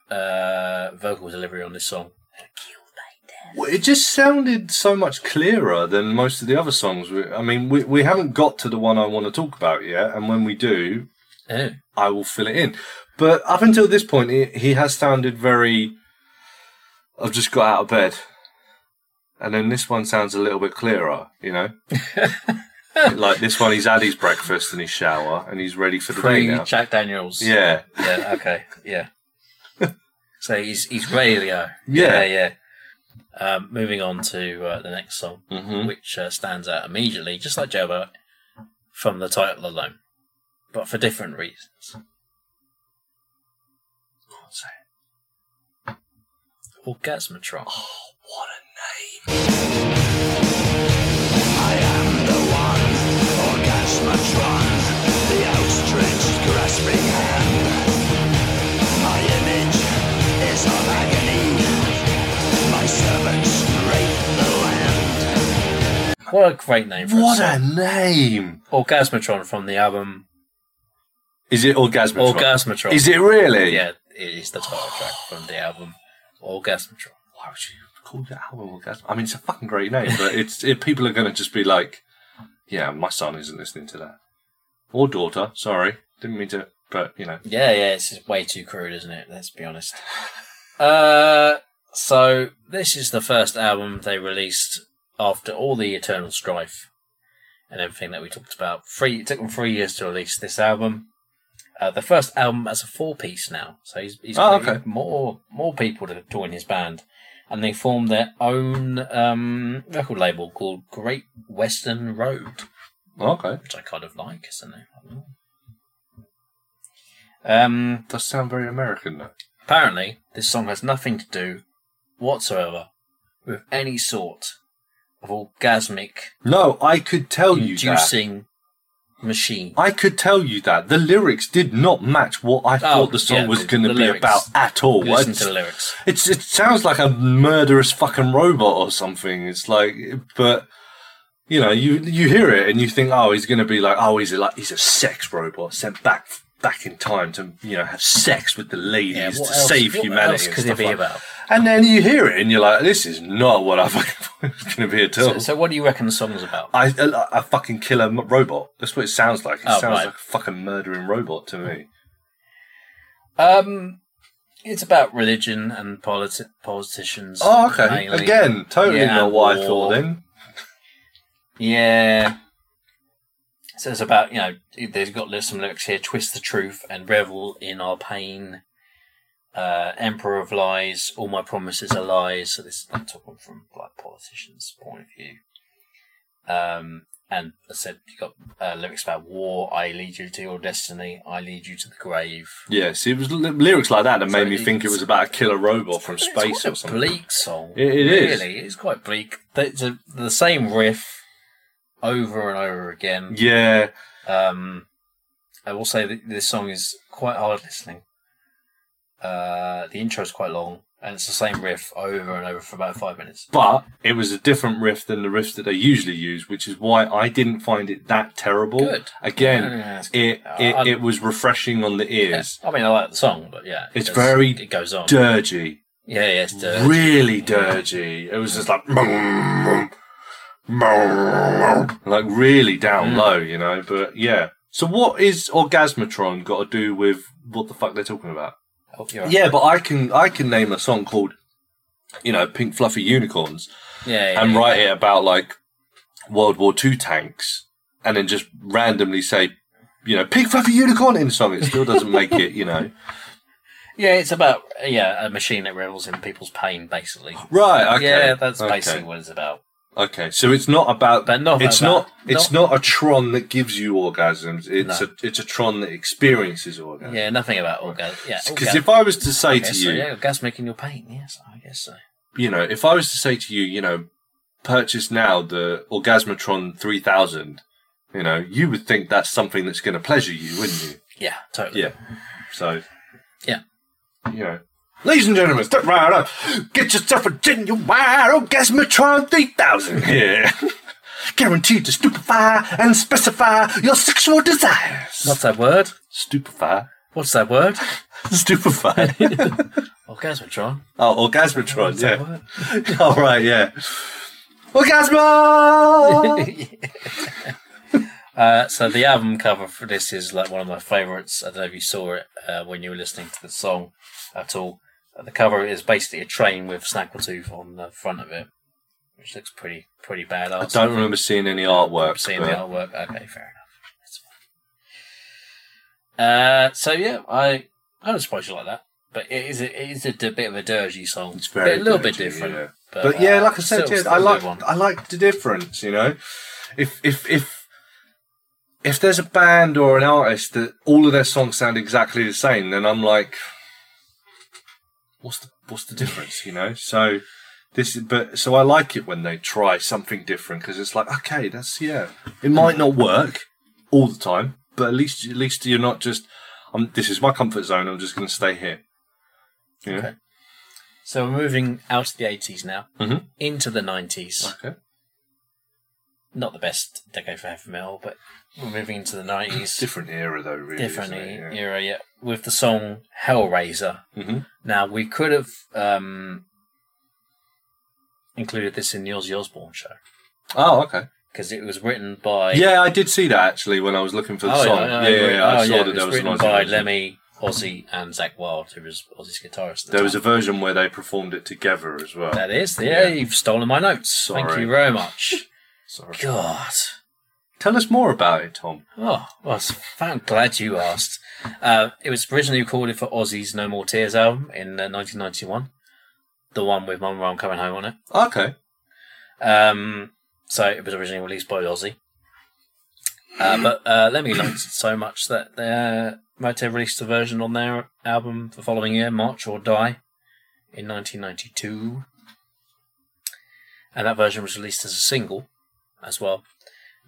uh, vocal delivery on this song. Well, it just sounded so much clearer than most of the other songs. We- I mean, we we haven't got to the one I want to talk about yet, and when we do, Oh, I will fill it in. But up until this point, he, he has sounded very. I've just got out of bed, and then this one sounds a little bit clearer. You know, [LAUGHS] like this one, he's had his breakfast and his shower, and he's ready for the day pre now. Jack Daniels. Yeah, Yeah. Okay. Yeah. [LAUGHS] so he's he's ready to go. Yeah. Yeah. Yeah. Um, moving on to uh, the next song, hmm which uh, stands out immediately, just like Jailbird, from the title alone, but for different reasons. Orgasmatron. Oh, what a name! I am the one, Orgasmatron, the outstretched, grasping hand. My image is of agony. My servants rape the land. What a great name for What a a name! Orgasmatron from the album Is it Orgasmatron? Orgasmatron. Is it really? Yeah, it is the title track from the album Orgasmatron. Why would you call that album Orgasm? I mean, it's a fucking great name, but it's it, people are going to just be like, "Yeah, my son isn't listening to that," or daughter. Sorry, didn't mean to, but you know. Yeah, yeah, it's just way too crude, isn't it? Let's be honest. [LAUGHS] Uh, so this is the first album they released after all the eternal strife and everything that we talked about. Three, it took them three years to release this album. Uh, the first album as a four-piece now, so he's, he's Oh, got okay. more more people to join his band, and they formed their own um, record label called Great Western Road Okay, which I kind of like, isn't it? Um, does sound very American though. apparently, this song has nothing to do whatsoever with any sort of orgasmic No, I could tell you that. Machine. I could tell you that the lyrics did not match what I oh, thought the song Oh, yeah, was going to be lyrics. about at all. Listen It's- to the lyrics. It's it sounds like a murderous fucking robot or something. It's like, but you know, you you hear it and you think, oh, he's going to be like, oh, he's a, like he's a sex robot sent back back in time to you know have sex with the ladies Yeah, to else, save humanity. and stuff like- about? And then you hear it and you're like, this is not what I [LAUGHS] fucking thought it was going to be at all. So, so what do you reckon the song's about? I a, a fucking killer robot. That's what it sounds like. It Oh, sounds right. like a fucking murdering robot to me. Um, it's about religion and politi- politicians. Oh, okay. mainly. Again, totally Yeah, not what I thought then. Yeah. So it's about, you know, there's got some lyrics here twist the truth and revel in our pain. Uh, Emperor of lies, all my promises are lies. So this is not talking from like politicians' point of view. Um, and I said, you got uh, lyrics about war. I lead you to your destiny. I lead you to the grave. Yes, it was li- lyrics like that that So made me think it was about a killer robot from space or a something. bleak song. It- it is. really. It's quite bleak. It's a, the same riff over and over again. Yeah, Um, I will say that this song is quite hard listening. Uh, the intro is quite long, and it's the same riff over and over for about five minutes. but it was a different riff than the riffs that they usually use, which is why I didn't find it that terrible. Good. Again, Yeah, it it, I- it was refreshing on the Yeah. ears. I mean, I like the song, but yeah, it It's does- very It goes on. Dirgy, yeah, yeah, it's dirty. really dirgy. It was just like [LAUGHS] like really down Mm. low, you know. But yeah. So what is Orgasmatron got to do with what the fuck they're talking about? Oh, you're. Yeah, but I can I can name a song called, you know, Pink Fluffy Unicorns, yeah, yeah, and yeah. write it about like World War Two tanks, and then just randomly say, you know, Pink Fluffy Unicorn in the song. It still doesn't make it, you know. [LAUGHS] Yeah, it's about yeah a machine that revels in people's pain, basically. Right. Okay. Yeah, that's okay. basically what it's about. Okay, so it's not about, But not it's about- not, it's not, a Tron that gives you orgasms. It's No. a, it's a Tron that experiences orgasms. Yeah, nothing about orgasms. Yeah, Because if I was to say to you, so, yeah, orgasmic in your pain. Yes, I guess so. you know, if I was to say to you, you know, purchase now the Orgasmatron 3000, you know, you would think that's something that's going to pleasure you, wouldn't you? Yeah, totally. Yeah. So, Yeah. You know. Ladies and gentlemen, step right up. Get yourself a genuine Orgasmatron 3000 here. [LAUGHS] Guaranteed to stupefy and specify your sexual desires. What's that word? Stupefy. What's that word? [LAUGHS] Stupefy. [LAUGHS] Orgasmatron. oh, Orgasmatron, yeah. All right, yeah. Orgasmo! Uh, so the album cover for this is like one of my favourites. I don't know if you saw it uh, when you were listening to the song at all. Uh, the cover is basically a train with Snaggletooth on the front of it, which looks pretty pretty badass. I don't remember seeing any artwork. seeing but- the artwork. Okay, fair enough. That's fine. Uh, so yeah, I I don't suppose you like that, but it is a, it is a, d- bit of a dirgy song. It's very a little bit different. yeah. But, But yeah, uh, like I said, still- yeah, still I a like one. I like the difference. You know, if if if if there's a band or an artist that all of their songs sound exactly the same, then I'm like, what's the what's the difference? You know, so. This is, but so I like it when they try something different because it's like okay, that's yeah. It might not work all the time, but at least at least you're not just. I'm, this is my comfort zone. I'm just going to stay here. Yeah. Okay. So we're moving out of the 80s now Mhm. into the 90s. Okay. Not the best decade for heavy metal, but we're moving into the [CLEARS THROAT] 90s. Different era though, really. Different? Yeah. era, yeah. With the song Hellraiser. Mhm. Now, we could have um, included this in the Ozzy Osbourne show Oh, okay. because it was written by. Yeah, I did see that actually when I was looking for the Oh, song. yeah, Yeah, yeah, yeah, I oh, saw that there was written by version. Lemmy, Ozzy, and Zakk Wylde, who was Ozzy's guitarist. There was a version where they performed it together as well. That is, yeah, Yeah. you've stolen my notes. Thank you very much. [LAUGHS] Sorry. God. Tell us more about it, Tom. Oh, well, I'm glad you asked. Uh, it was originally recorded for Ozzy's No More Tears album in uh, 1991. The one with Mama I'm Coming Home on it. Okay. Um, so it was originally released by Ozzy. Uh, [GASPS] but uh, Lemmy liked it so much that uh, Motorhead released a version on their album the following year, March or Die, in 1992. and that version was released as a single as well.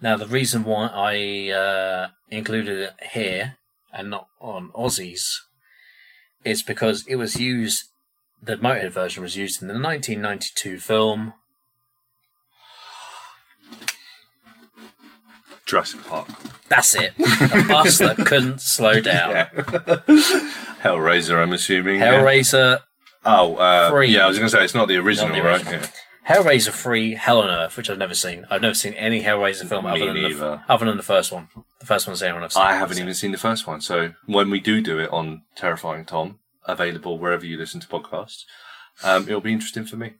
Now, the reason why I uh, included it here and not on Ozzy's is because it was used. The Motorhead version was used in the 1992 film. Jurassic Park. That's it. A bus that [LAUGHS] couldn't slow down. Yeah. [LAUGHS] Hellraiser, I'm assuming. yeah. Hellraiser, Oh, uh, Three. yeah, I was going to say it's not the original, Not the right? Yeah. Hellraiser 3, Hell on Earth, which I've never seen. I've never seen any Hellraiser film Me other than, the, neither. other than the first one. The first one's the only one I've seen. I haven't even seen the first one, so when we do do it on Terrifying Tom, available wherever you listen to podcasts, um, it'll be interesting for me.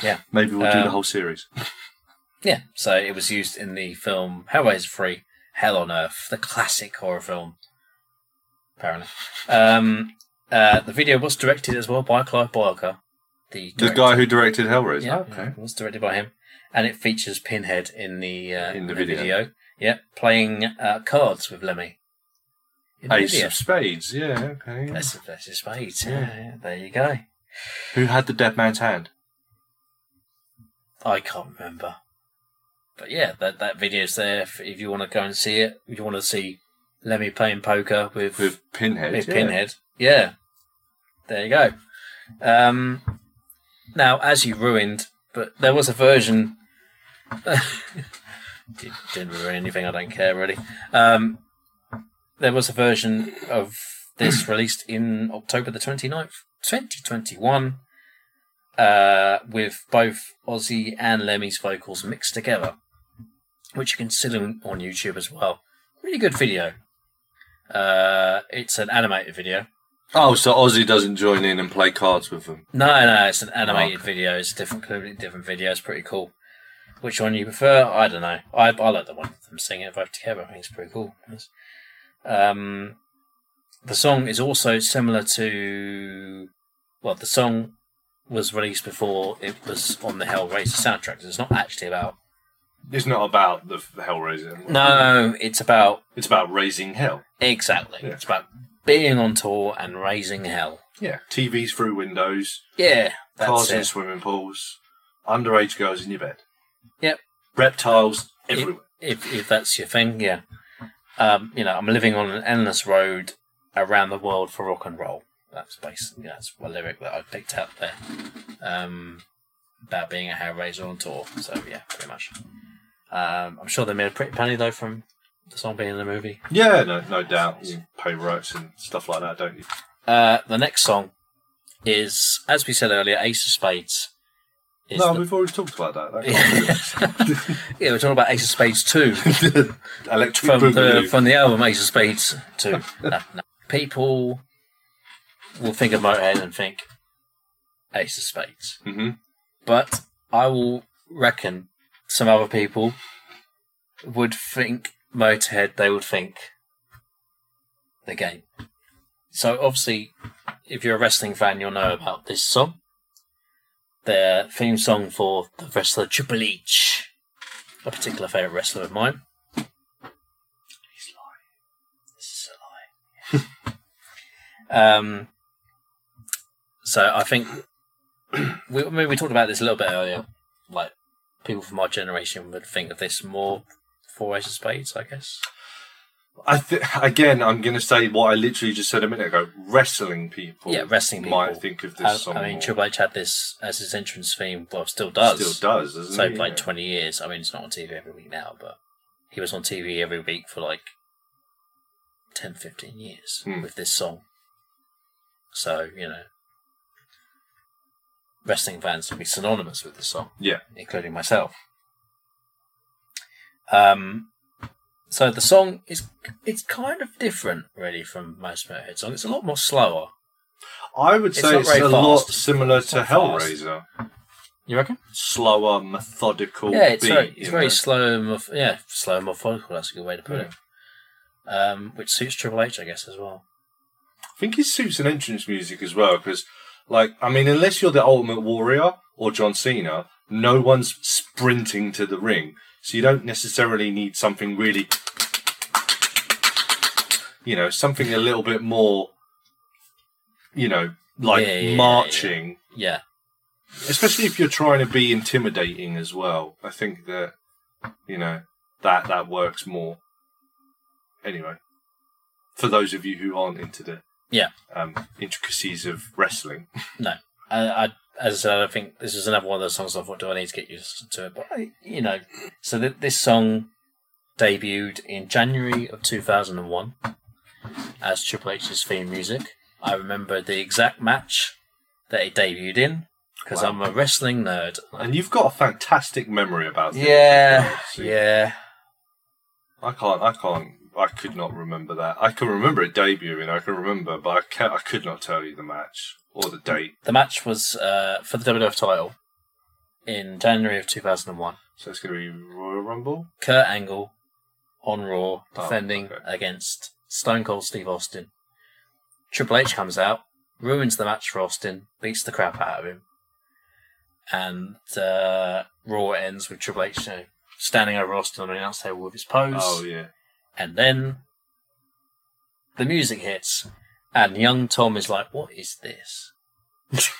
Yeah. Maybe we'll do Um, the whole series. [LAUGHS] Yeah, so it was used in the film Hellraiser 3, Hell on Earth, the classic horror film, apparently. Um, uh, the video was directed as well by Clive Barker. The, The guy who directed Hellraiser. Yeah, okay. it was directed by him. And it features Pinhead in the, uh, In the video. Yeah, playing uh, cards with Lemmy. Ace video. of Spades. Yeah, okay. That's, that's his spades. Yeah, yeah, there you go. Who had the dead man's hand? I can't remember. But yeah, that that video's there if, if you want to go and see it. If you want to see Lemmy playing poker with With Pinhead. with yeah. Pinhead. Yeah. There you go. Um, now, as you ruined, but there was a version. [LAUGHS] Did- Didn't ruin anything. I don't care really. Um, there was a version of this [CLEARS THROAT] released in October the 29th, 2021, uh, with both Ozzy and Lemmy's vocals mixed together, which you can see on YouTube as well. Really good video. Uh, it's an animated video. Oh, so Ozzy doesn't join in and play cards with them. No, no, it's an animated Okay. video. It's a different, completely different video. It's pretty cool. Which one you prefer? I don't know. I I like the one of them singing it both together. I think it's pretty cool. It's- Um, the song is also similar to well, the song was released before it was on the Hellraiser soundtrack. It's not actually about. It's not about the, the Hellraiser. No, it's about It's about raising hell. exactly. Yeah. It's about being on tour and raising hell. Yeah. TVs through windows, Yeah, cars in swimming pools, underage girls in your bed. Yep. Reptiles everywhere. if if that's your thing, yeah. Um, you know, I'm living on an endless road around the world for rock and roll. That's basically that's a lyric that I picked out there. Um, about being a hair raiser on tour. So yeah, pretty much. Um, I'm sure they made a pretty penny though from the song being in the movie. Yeah, no, no doubt. You pay rights and stuff like that, don't you? Uh, the next song is, as we said earlier, Ace of Spades. Is no, the- we've already talked about that. that can't [LAUGHS] yeah, we're talking about Ace of Spades 2. it. [LAUGHS] Electric from the from the album Ace of Spades too. [LAUGHS] no, no. People will think of Motorhead and think Ace of Spades, Mhm. but I will reckon some other people would think Motorhead. They would think the game. So obviously, if you're a wrestling fan, you'll know about this song. Their theme song for the wrestler Triple H, a particular favourite wrestler of mine. He's lying. This is a lie. [LAUGHS] um, so I think we we talked about this a little bit earlier. Like people from our generation would think of this more for Ace of Spades, I guess. I th- again, I'm going to say what I literally just said a minute ago. Wrestling people, Yeah, wrestling people. might think of this I, song. I mean. Triple H had this as his entrance theme. Well, still does. still does, doesn't So like Yeah. twenty years. I mean, it's not on TV every week now, but he was on TV every week for like 10, 15 years Hmm. with this song. So you know, wrestling fans would be synonymous with this song, Yeah, including myself. Um, so the song is it's kind of different, really, from most Motorhead songs. It's a lot more slower. I would say it's a lot similar to not fast. Hellraiser. You reckon? Slower, methodical. Yeah, it's beat, very, it's very know? slow. And yeah, slow and methodical. That's a good way to put Yeah. it. Um, which suits Triple H, I guess, as well. I think it suits an entrance music as well because, like, I mean, unless you're the Ultimate Warrior or John Cena, no one's sprinting to the ring, so you don't necessarily need something really, you know, something a little bit more, you know, like Yeah, yeah, yeah, marching. Yeah, especially if you're trying to be intimidating as well. I think that you know that that works more. Anyway, for those of you who aren't into the Yeah. um, intricacies of wrestling, [LAUGHS] No, I, I, as I said, I think this is another one of those songs I thought, do I need to get used to it? But, I, you know, so th- this song debuted in January of 2001 as Triple H's theme music. I remember the exact match that it debuted in because Wow. I'm a wrestling nerd. and you've got a fantastic memory about this. Yeah, yeah. I can't. I can't. I could not remember that. I can remember it debuting. I can remember, but I can't, I could not tell you the match or the date. The match was uh, for the WWF title in January of 2001. So it's going to be Royal Rumble. Kurt Angle on Raw Oh, defending okay. against Stone Cold Steve Austin. Triple H comes out, ruins the match for Austin, beats the crap out of him, and uh, Raw ends with Triple H you know, standing over Austin on the announce table with his pose, Oh yeah. and then the music hits, and young Tom is like, "What is this? [LAUGHS]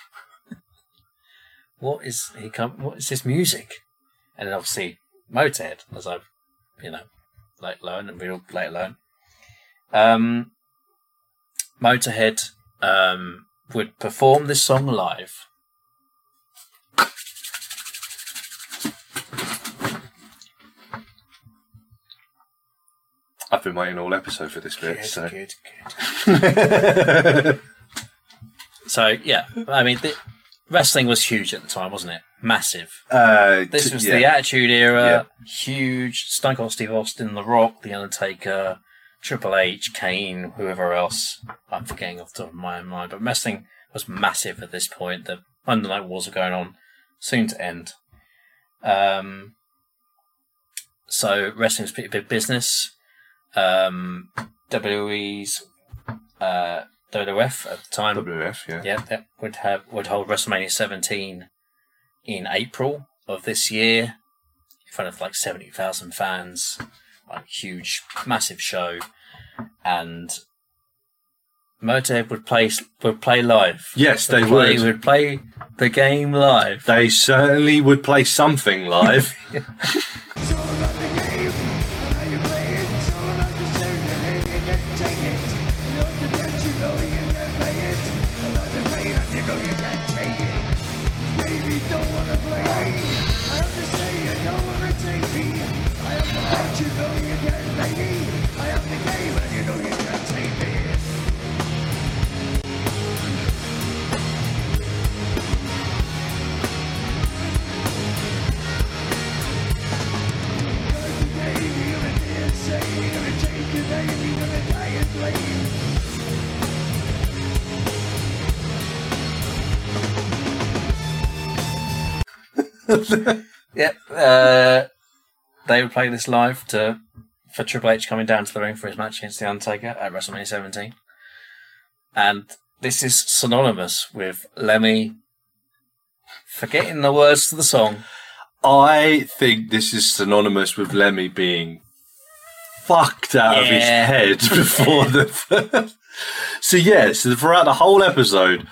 what is he come? What is this music?" And then obviously Motorhead, as I've you know late alone and we'll later learn. Um, Motorhead um, would perform this song live. I've been waiting all episode for this bit. Good, so. good, good. [LAUGHS] So yeah, I mean, the, wrestling was huge at the time, wasn't it? Massive. uh, This t- was yeah. the Attitude Era, huge. Stone Cold Steve Austin, The Rock, The Undertaker, Triple H, Kane, whoever else. I'm forgetting off the top of my own mind, but wrestling was massive at this point. The Monday Night Wars are going on, soon to end. Um, so wrestling was pretty big business. Um, WWE's uh, WWF at the time WF, yeah. yeah, that would have would hold WrestleMania 17 in April of this year in front of like 70,000 fans, like huge, massive show, and Motorhead would play would play live. Yes, they play, would. would play the game live. They certainly would play something live. [LAUGHS] Uh, they would play this live to for Triple H coming down to the ring for his match against The Undertaker at WrestleMania 17. And this is synonymous with Lemmy forgetting the words to the song. I think this is synonymous with Lemmy being fucked out of his head [LAUGHS] before the. so yeah, so throughout the whole episode,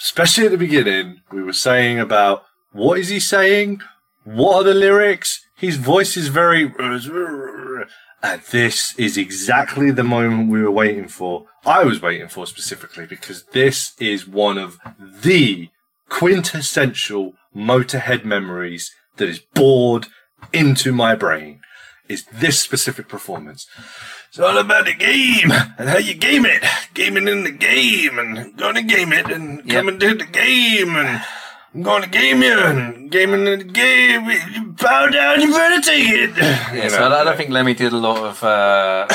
especially at the beginning, we were saying about what is he saying, what are the lyrics. His voice is very, and this is exactly the moment we were waiting for. I was waiting for specifically because this is one of the quintessential Motorhead memories that is bored into my brain. Is this specific performance? It's all about the game and how you game it, gaming in the game, and going to game it, and Yep. coming to the game, and I'm going to game you, and gaming in the game. You bow down, you better take it. [LAUGHS] Yeah, so I don't think Lemmy did a lot of uh,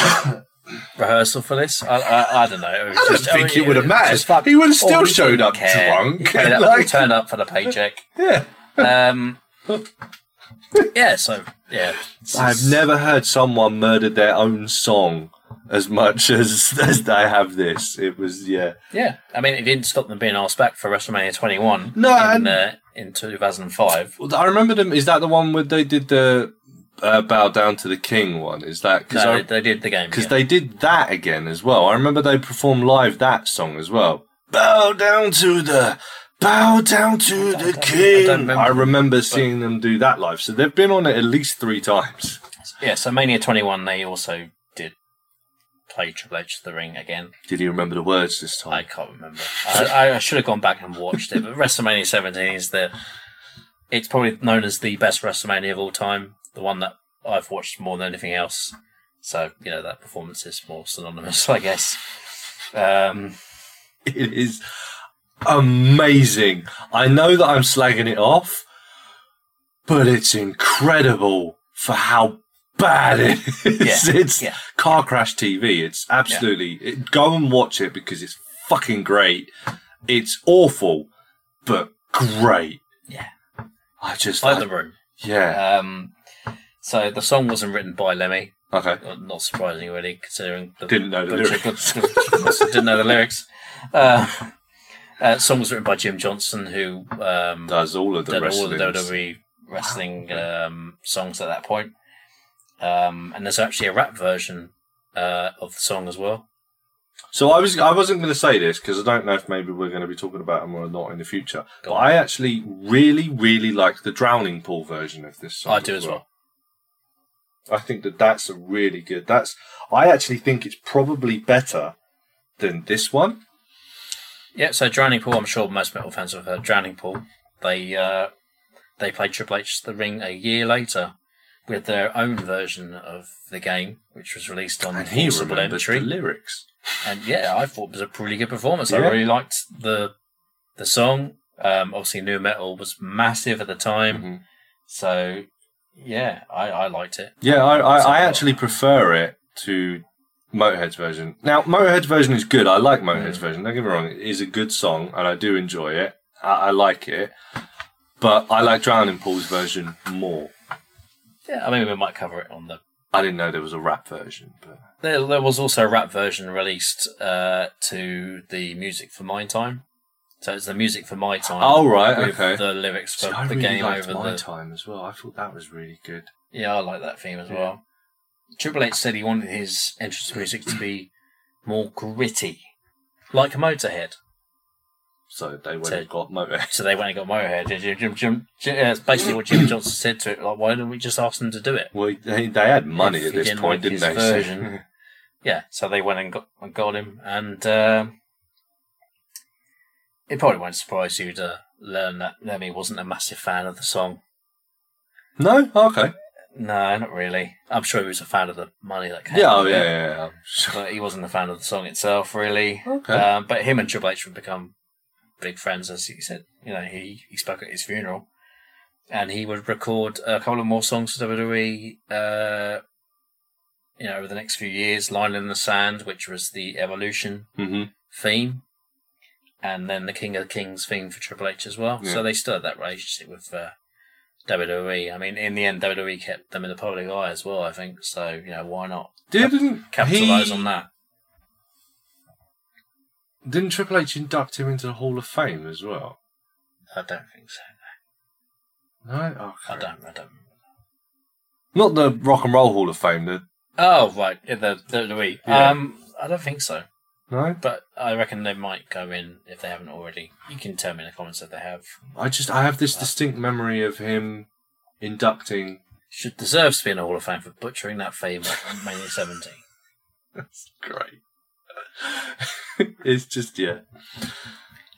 [COUGHS] rehearsal for this. I, I, I don't know. I don't just- think mean, he would have mattered. He would have still showed up care. drunk. He, up- [LAUGHS] like- turned up for the paycheck. [LAUGHS] yeah. Um, yeah, so yeah, I've never heard someone murdered their own song as much as as they have this. It was yeah. Yeah, I mean, it didn't stop them being asked back for WrestleMania 21 No, in, and- uh, in 2005. I remember them. Is that the one where they did the uh, bow down to the king one? Is that because No, they, did the game. because yeah. they did that again as well? I remember they performed live that song as well. Bow down to the Bow down to I the I king. don't remember. I remember seeing them do that live. So they've been on it at least three times. Yeah, so Mania 21, they also play Triple H to the Ring again. Did you remember the words this time? I can't remember. I, I should have gone back and watched it, but WrestleMania 17 is the. It's probably known as the best WrestleMania of all time. The one that I've watched more than anything else. So, you know, that performance is more synonymous, [LAUGHS] I guess. Um, It is amazing. I know that I'm slagging it off, but it's incredible for how bad [LAUGHS] it is. Yeah, It's yeah. car crash TV. It's absolutely. It, go and watch it because it's fucking great. It's awful, but great. Yeah. I just like the room. yeah. Um, so the song wasn't written by Lemmy. Okay. Uh, Not surprising, really, considering the Didn't know the lyrics. [LAUGHS] didn't know the lyrics. Uh, uh, song was written by Jim Johnston, who um, Does all of the did all the wrestling. WWE wrestling um, songs at that point. Um, and there's actually a rap version uh, of the song as well. So I was I wasn't going to say this because I don't know if maybe we're going to be talking about them or not in the future. Go But on. I actually really really like the Drowning Pool version of this song. I do as well. I think that that's a really good. That's I actually think it's probably better than this one. Yeah, so Drowning Pool, I'm sure most metal fans have heard Drowning Pool. They uh, they played Triple H the Ring a year later with their own version of the game, which was released on And he remembers the Entry. lyrics. And yeah, I thought it was a pretty good performance. Yeah. I really liked the the song. Um, obviously, nu metal was massive at the time, Mhm. so yeah, I, I liked it. Yeah, I, I, So- I actually prefer it to Motorhead's version. Now, Motorhead's version is good. I like Motorhead's Mm. version. Don't get me wrong; it is a good song, and I do enjoy it. I, I like it, but I like Drowning Pool's version more. Yeah, I mean we might cover it on the. I didn't know there was a rap version, but There, there was also a rap version released uh, to the music for My Time. So it's the music for My Time. Oh, right, with okay. The lyrics for See, the really game over my the. time as well. I thought that was really good. Yeah, I like that theme as Yeah. well. Triple H said he wanted his entrance music to be more gritty, like Motorhead. So they went So- and got Motorhead. So they went and got Motorhead. It's basically what Jim Johnston said to it. Like, why didn't we just ask them to do it? Well, they, they had money If at this didn't point, didn't they? version. [LAUGHS] Yeah, so they went and got and got him, and um it probably won't surprise you to learn that Lemmy wasn't a massive fan of the song. no, okay. No, not really. I'm sure he was a fan of the money that came. Yeah, oh, yeah, yeah, yeah. Sure. But he wasn't a fan of the song itself, really. Okay. Um, but him and Triple H would become big friends, as he said. You know, he, he spoke at his funeral, and he would record a couple of more songs for WWE. Uh, you know, over the next few years, "Line in the Sand," which was the Evolution hmm theme, and then the King of Kings theme for Triple H as well. Yeah. So they still had that relationship with uh, WWE. I mean, in the end, WWE kept them in the public eye as well. I think so. You know, why not Didn't capitalize he, on that? Didn't Triple H induct him into the Hall of Fame as well? I don't think so. No, okay. I don't. I don't. Not the Rock and Roll Hall of Fame. The Oh right, yeah, the WWE. Yeah. Um, I don't think so, no. but I reckon they might go in if they haven't already. You can tell me in the comments if they have. I just I have this distinct memory of him inducting. Should deserves to be in the Hall of Fame for butchering that fame on Mania 17. [LAUGHS] That's great. [LAUGHS] it's just yeah.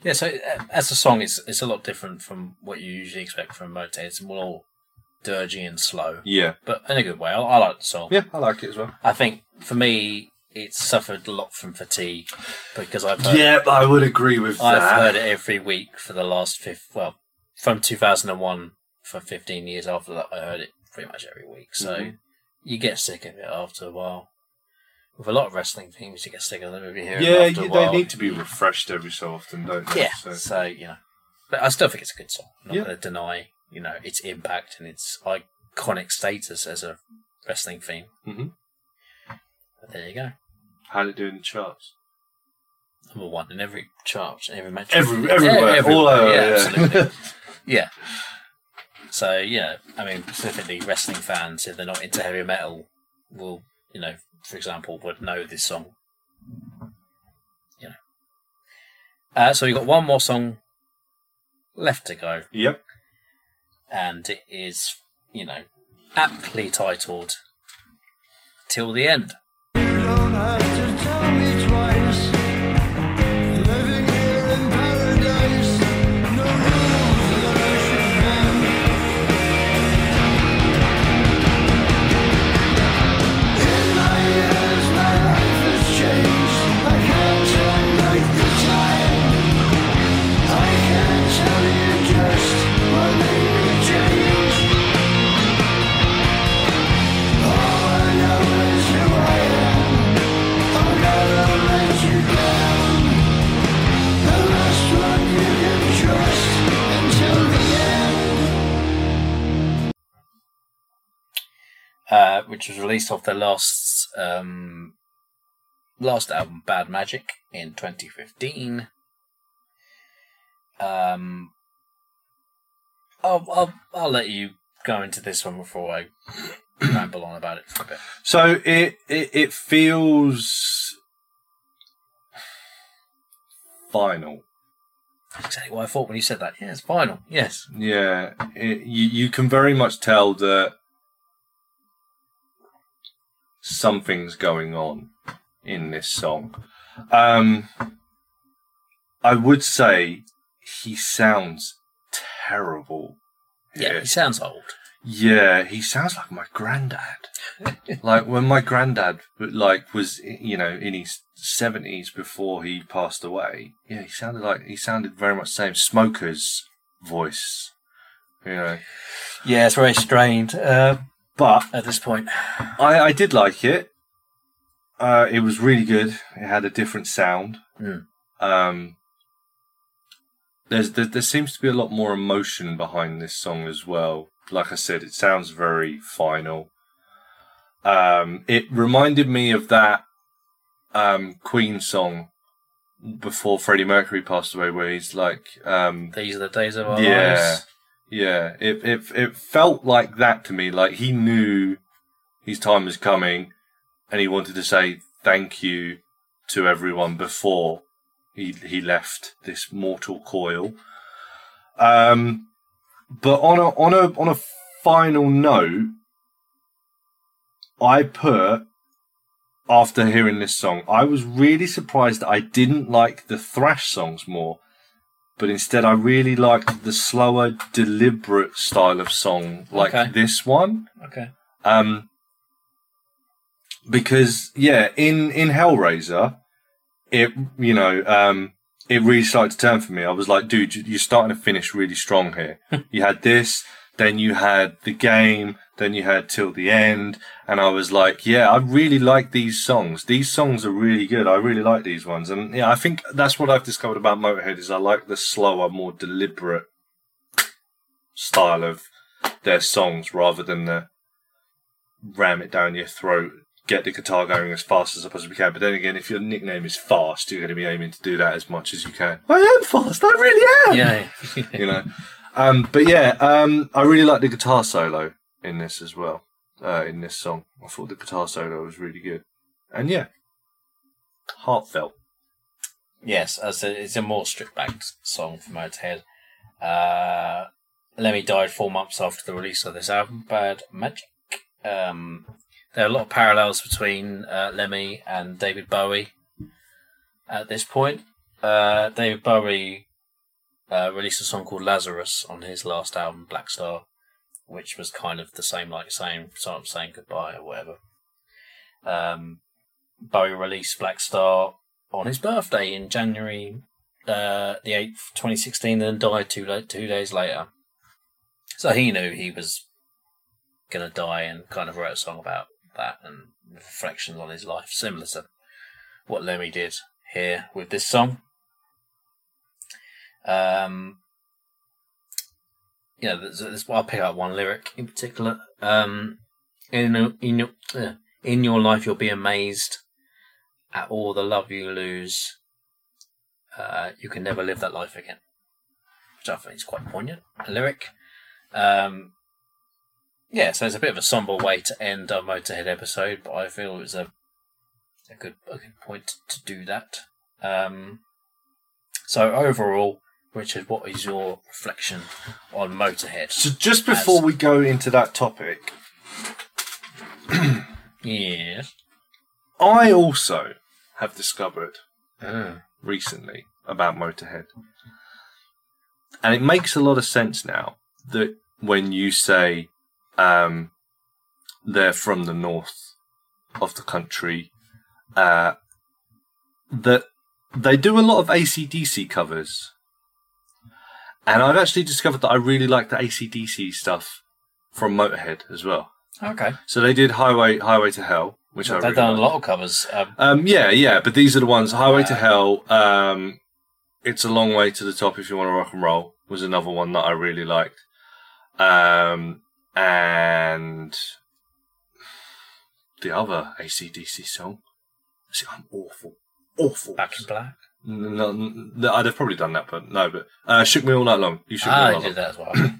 Yeah, so uh, as a song, it's it's a lot different from what you usually expect from Motorhead. It's more dirgy and slow, Yeah. but in a good way. I, I like the song. Yeah, I like it as well. I think for me, it's suffered a lot from fatigue because I've heard, Yeah, I would agree with I've that. heard it every week for the last fifth. Well, from 2001 for 15 years after that, I heard it pretty much every week. So Mhm. you get sick of it after a while. With a lot of wrestling themes, you get sick of them every here. Yeah, while. they need to be refreshed every so often, don't they? Yeah, So, so you know, but I still think it's a good song. I'm not Yeah. going to deny, you know, its impact and its iconic status as a wrestling theme. Mhm. But there you go, how did it do in the charts? number one in every chart, in every match, Every, everywhere, all over. yeah, Yeah, absolutely, [LAUGHS] yeah. So yeah, I mean, specifically wrestling fans, if they're not into heavy metal, will you know, for example, would know this song. You know. Uh, so we've got one more song left to go, Yep. and it is, you know, aptly titled "Till the End." Which was released off their last um, last album, Bad Magic, in 2015. Um, I'll, I'll I'll let you go into this one before I ramble on about it for a bit. So it, it it feels final. That's exactly what I thought when you said that. Yeah, it's final. Yes. Yeah, it, you you can very much tell that something's going on in this song. Um, I would say he sounds terrible. Yeah, here. he sounds old. Yeah, he sounds like my granddad. [LAUGHS] like when my granddad, like, was you know in his seventies before he passed away. Yeah, he sounded like he sounded very much the same. Smoker's voice, you know. Yeah, it's very strained uh, But at this point. I, I did like it. Uh, it was really good. It had a different sound. Mm. Um, there's there, there seems to be a lot more emotion behind this song as well. Like I said, it sounds very final. Um, it reminded me of that um, Queen song before Freddie Mercury passed away, where he's like, um, These are the days of our yeah, lives. Yeah. It it it felt like that to me. Like he knew his time was coming, and he wanted to say thank you to everyone before he he left this mortal coil. Um, but on a on a on a final note, I put after hearing this song, I was really surprised I didn't like the thrash songs more but instead I really liked the slower, deliberate style of song like Okay. this one. Okay. Um, because yeah, in in Hellraiser, it you know um, it really started to turn for me. I was like, dude, you- you're starting to finish really strong here. [LAUGHS] you had this, then you had the game, then you had till the end, and I was like, yeah, I really like these songs. These songs are really good. I really like these ones, and yeah, I think that's what I've discovered about Motorhead is I like the slower, more deliberate style of their songs rather than the ram it down your throat, get the guitar going as fast as I possibly can. But then again, if your nickname is fast, you're going to be aiming to do that as much as you can. I am fast. I really am. Yeah. [LAUGHS] You know. Um, but yeah, um, I really like the guitar solo in this as well. Uh, in this song, I thought the guitar solo was really good, and yeah, heartfelt. Yes, as a, it's a more stripped back song from Motorhead. Uh, Lemmy died four months after the release of this album, Bad Magic. Um, there are a lot of parallels between uh, Lemmy and David Bowie at this point. Uh, David Bowie uh, released a song called Lazarus on his last album, Blackstar, which was kind of the same, like saying, sort of saying goodbye or whatever. Um, Bowie released Blackstar on his birthday in January uh, the eighth, twenty sixteen, and died two two days later. So he knew he was gonna die, and kind of wrote a song about that and reflections on his life, similar to what Lemmy did here with this song. Um, yeah, there's, there's, I'll pick out one lyric in particular. Um, in in your in your life, you'll be amazed at all the love you lose, uh, you can never live that life again. Which I think is quite poignant, a lyric. Um, yeah, so it's a bit of a somber way to end our Motorhead episode, but I feel it was a a good a good point to do that. Um, so overall, Richard, what is your reflection on Motorhead? So just before As- we go into that topic, Yes. I also have discovered Mm. recently about Motorhead. And it makes a lot of sense now that when you say um, they're from the north of the country, uh, that they do a lot of AC/DC covers. And I've actually discovered that I really like the AC/DC stuff from Motorhead as well. Okay. So they did Highway Highway to Hell, which I They've really done like. a lot of covers. Um, Um, yeah, yeah, but these are the ones. Highway to Hell. Um, it's a long way to the top if you want to rock and roll. Was another one that I really liked. Um, and the other AC/DC song. See, I'm awful, awful. Back in Black. No, no, I'd have probably done that, but no. But uh, shook me all night long. You shook me all Ah, night I long. did that as well. [COUGHS] [COUGHS]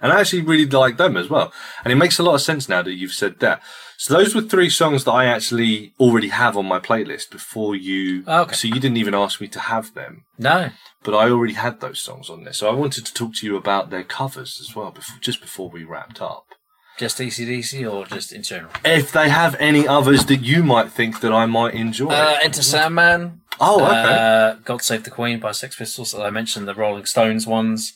And I actually really like them as well. And it makes a lot of sense now that you've said that. So those were three songs that I actually already have on my playlist before you. Oh, okay. So you didn't even ask me to have them, no. but I already had those songs on there. So I wanted to talk to you about their covers as well, before, just before we wrapped up. Just AC/DC or just in general? If they have any others that you might think that I might enjoy. Uh, Enter Sandman. Oh, okay. Uh, God Save the Queen by Sex Pistols. I mentioned the Rolling Stones ones.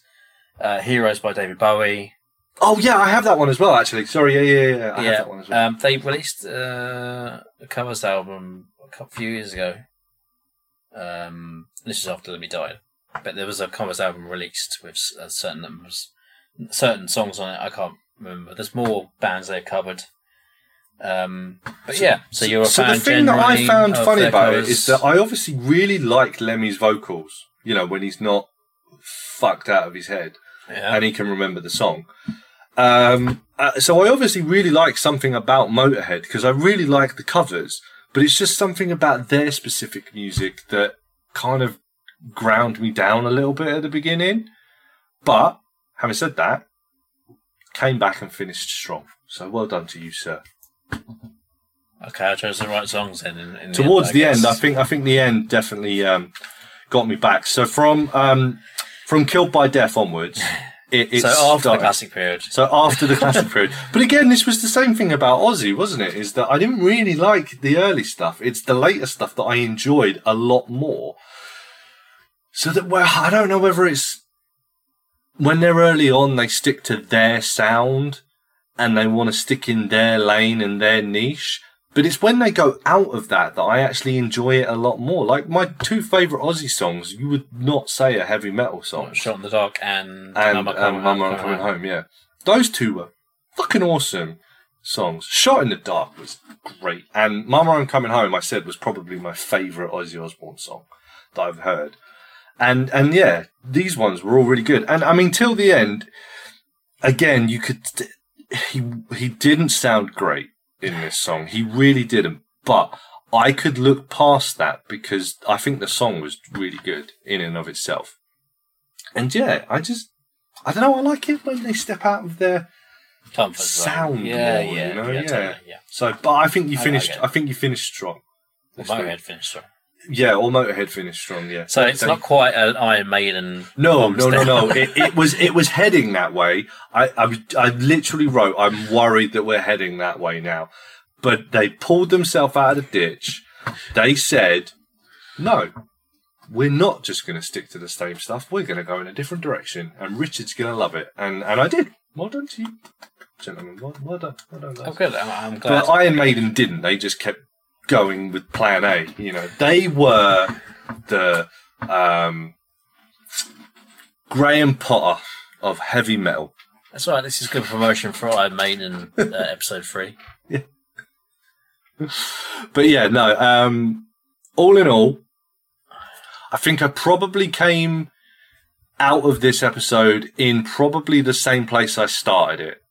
Uh, Heroes by David Bowie. oh, yeah, I have that one as well, actually. Sorry, yeah, yeah, yeah. I have that one as well. Um, they released uh, a covers album a couple, few years ago. Um, this is after Lemmy died, but there was a covers album released with uh, certain numbers, certain songs on it. I can't remember. There's more bands they've covered. Um, but yeah, so you're a so fan. the thing that I found funny about covers. it is that I obviously really like Lemmy's vocals. You know, when he's not fucked out of his head yeah. and he can remember the song. Um, uh, so I obviously really like something about Motorhead because I really like the covers, but it's just something about their specific music that kind of ground me down a little bit at the beginning. But having said that, came back and finished strong. So well done to you, sir. Okay, I chose the right songs then. In, in towards I the end, I think I think the end definitely um, got me back. So from um, from Killed by Death onwards, [LAUGHS] it, it so after the classic period. So after the classic period, [LAUGHS] but again, this was the same thing about Ozzy, wasn't it? Is that I didn't really like the early stuff. It's the later stuff that I enjoyed a lot more. So that well, I don't know whether it's when they're early on, they stick to their sound and they want to stick in their lane and their niche. But it's when they go out of that that I actually enjoy it a lot more. Like my two favorite Ozzy songs, you would not say a heavy metal song Shot in the Dark and and Mama Coming Mama, Home, Coming Home. Yeah, those two were fucking awesome songs. Shot in the Dark was great, and Mama I'm Coming Home. I said was probably my favourite Ozzy Osbourne song that I've heard, and and yeah, these ones were all really good. And I mean, till the end, again, you could he he didn't sound great in this song. He really didn't, but. I could look past that because I think the song was really good in and of itself. And yeah, I just I don't know. I like it when they step out of their Comfort zone. sound. Yeah, more, yeah, you know? yeah, yeah. totally, yeah. So, but I think you I- I finished. I, think you finished strong. Well. Motorhead finished strong. Yeah, or Motorhead finished strong. Yeah. So it's They- not quite an Iron Maiden. No, bombs no, no, no. It, it was it was heading that way. I, I I literally wrote, "I'm worried that we're heading that way now," but they pulled themselves out of the ditch. They said, "No, we're not just going to stick to the same stuff. We're going to go in a different direction, and Richard's going to love it." And and I did. Well done to you, gentlemen. Well, well done. Well done. guys. Oh. I'm, I'm glad. But Iron Maiden didn't. They just kept going with Plan A. You know, they were the um, Graham Potter of heavy metal. That's right. This is good promotion for Iron Maiden uh, [LAUGHS] episode three. But yeah, no. Um, all in all, I think I probably came out of this episode in probably the same place I started it,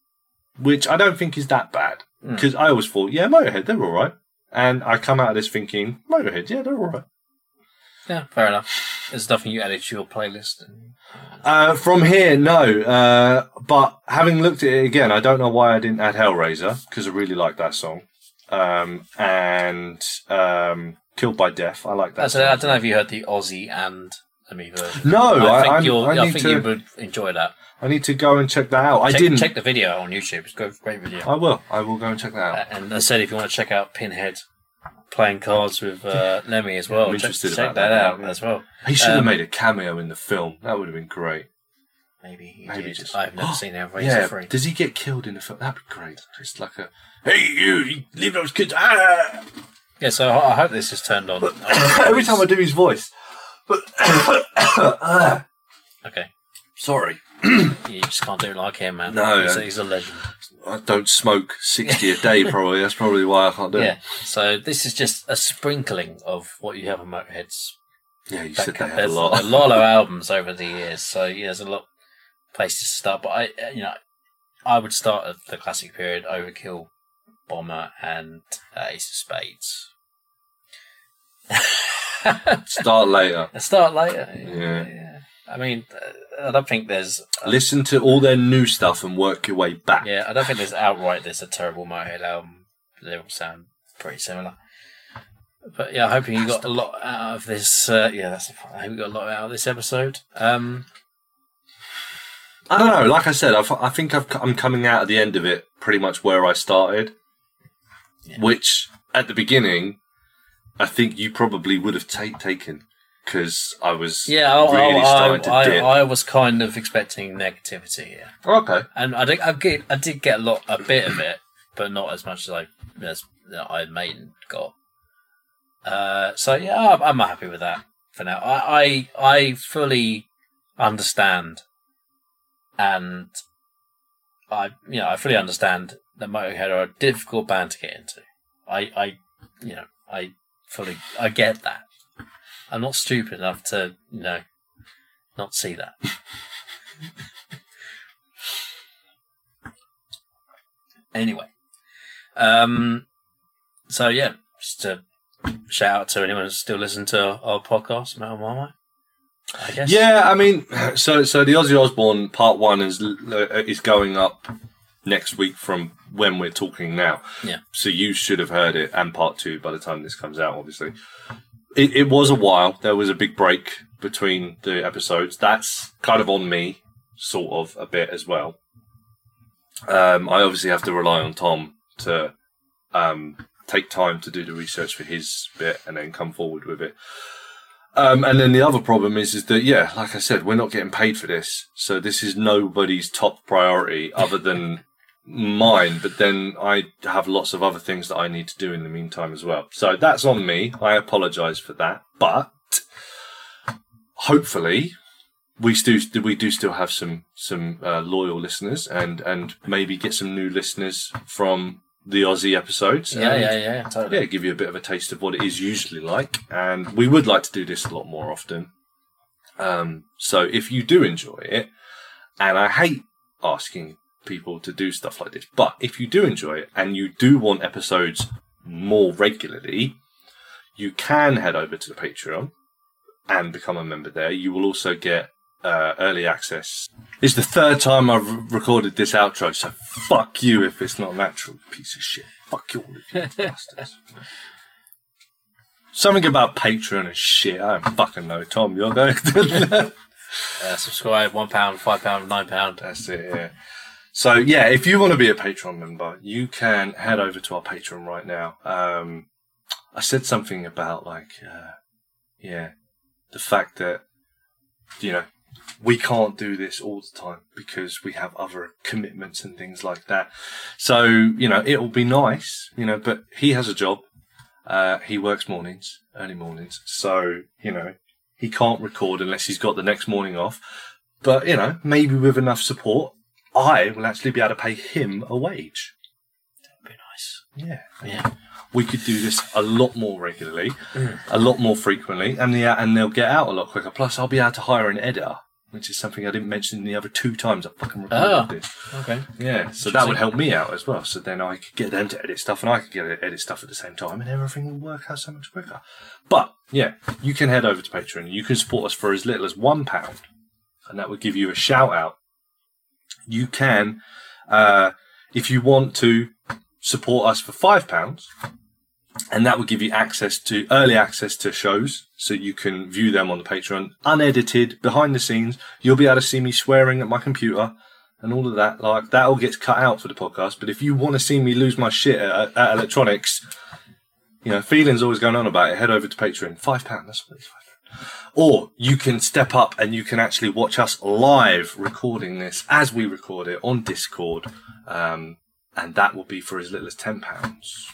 which I don't think is that bad Hmm. because I always thought, yeah, Motorhead, they're all right. And I come out of this thinking, Motorhead, yeah, they're all right. Yeah, fair enough. There's nothing you added to your playlist. And... Uh, from here, no. Uh, but having looked at it again, I don't know why I didn't add Hellraiser because I really like that song. Um, and um, Killed by Death, I like that. That's, song. I don't know if you heard the Ozzy and version. No, I, I think, I I, think to. you would enjoy that. I need to go and check that out. I didn't. check the video on YouTube. It's a great video. I will. I will go and check that out. And I said, if you want to check out Pinhead playing cards with uh, Lemmy as well, I'm check, interested check that, that, out yeah. as well. He should have um, made a cameo in the film. That would have been great. Maybe he Maybe did. just- I've never [GASPS] seen Hellraiser Yeah. 3. Does he get killed in the film? That'd be great. Just like a hey you, you leave those kids. Ah! Yeah, so I I hope this is turned on. [COUGHS] Every time I do his voice. [COUGHS] [COUGHS] Okay. sorry, You just can't do it like him, man. No, he's, he's a legend. I don't smoke sixty a day. Probably that's probably why I can't do Yeah. it. So this is just a sprinkling of what you have on Motorhead's Yeah, you said they have a lot. a lot of albums over the years, so yeah, there's a lot of places to start. But I, you know, I would start at the classic period: Overkill, Bomber, and uh, Ace of Spades. Start later. [LAUGHS] start later. yeah. Yeah. I mean, uh, I don't think there's. Listen to all their new stuff and work your way back. Yeah, I don't think there's outright there's a terrible Motorhead album. They all sound pretty similar. But yeah, hoping you got a lot out of this. Uh, yeah, that's. I hope you got a lot out of this episode. Um, I don't know. Like I said, I've, I think I've, I'm coming out at the end of it pretty much where I started. Yeah. Which at the beginning, I think you probably would have ta- taken because I was yeah, I, really I, starting to I, dip. I, I was kind of expecting negativity here, okay. and I did. I get. I did get a lot, a bit of it, but not as much as I as Iron Maiden got. Uh, so yeah, I'm, I'm happy with that for now. I, I I fully understand, and I you know I fully understand that Motorhead are a difficult band to get into. I I you know I fully I get that. I'm not stupid enough to you know not see that. [LAUGHS] anyway, um, so yeah, just to shout out to anyone who's still listening to our podcast, Metal Marmite. I guess. Yeah, I mean, so so the Ozzy Osbourne part one is is going up next week from when we're talking now. Yeah. So you should have heard it, and part two by the time this comes out. Obviously, it, it was a while. There was a big break between the episodes. That's kind of on me, sort of a bit as well. Um, I obviously have to rely on Tom to um, take time to do the research for his bit and then come forward with it. Um, and then the other problem is, is that yeah, like I said, we're not getting paid for this, so this is nobody's top priority other than mine. But then I have lots of other things that I need to do in the meantime as well. So that's on me. I apologise for that, but hopefully we do we do still have some some uh, loyal listeners and and maybe get some new listeners from the Ozzy episodes. Yeah, yeah, yeah, totally. yeah, give you a bit of a taste of what it is usually like. And we would like to do this a lot more often. Um, so if you do enjoy it, and I hate asking people to do stuff like this, but if you do enjoy it and you do want episodes more regularly, you can head over to the Patreon and become a member there. You will also get uh, early access. It's the third time I've recorded this outro, so fuck you if it's not natural, piece of shit. Fuck you all, you [LAUGHS] bastards. Something about Patreon and shit. I don't fucking know, Tom. You're going to. [LAUGHS] Uh, subscribe, one pound, five pound, nine pound. That's it, yeah. So, yeah, if you want to be a Patreon member, you can head over to our Patreon right now. Um, I said something about, like, uh, yeah, the fact that, you know, we can't do this all the time because we have other commitments and things like that. So, you know, it'll be nice, you know, but he has a job. Uh, he works mornings, early mornings. So, you know, he can't record unless he's got the next morning off. But, you know, maybe with enough support, I will actually be able to pay him a wage. That'd be nice. Yeah. Yeah. We could do this a lot more regularly, a lot more frequently, and the and they'll get out a lot quicker. Plus, I'll be able to hire an editor, which is something I didn't mention the other two times I fucking recorded Ah. this. Okay. Yeah, so that would help me out as well. So then I could get them to edit stuff, and I could get to edit stuff at the same time, and everything will work out so much quicker. But yeah, you can head over to Patreon. You can support us for as little as one pound, and that would give you a shout out. You can, uh, if you want to support us for five pounds, and that will give you access to early access to shows so you can view them on the patreon unedited behind the scenes. You'll be able to see me swearing at my computer and all of that. Like that all gets cut out for the podcast but if you want to see me lose my shit at, at electronics you know feelings always going on about it head over to patreon. Five pound that's what it's five. Or you can step up and you can actually watch us live recording this as we record it on discord um, and that will be for as little as ten pounds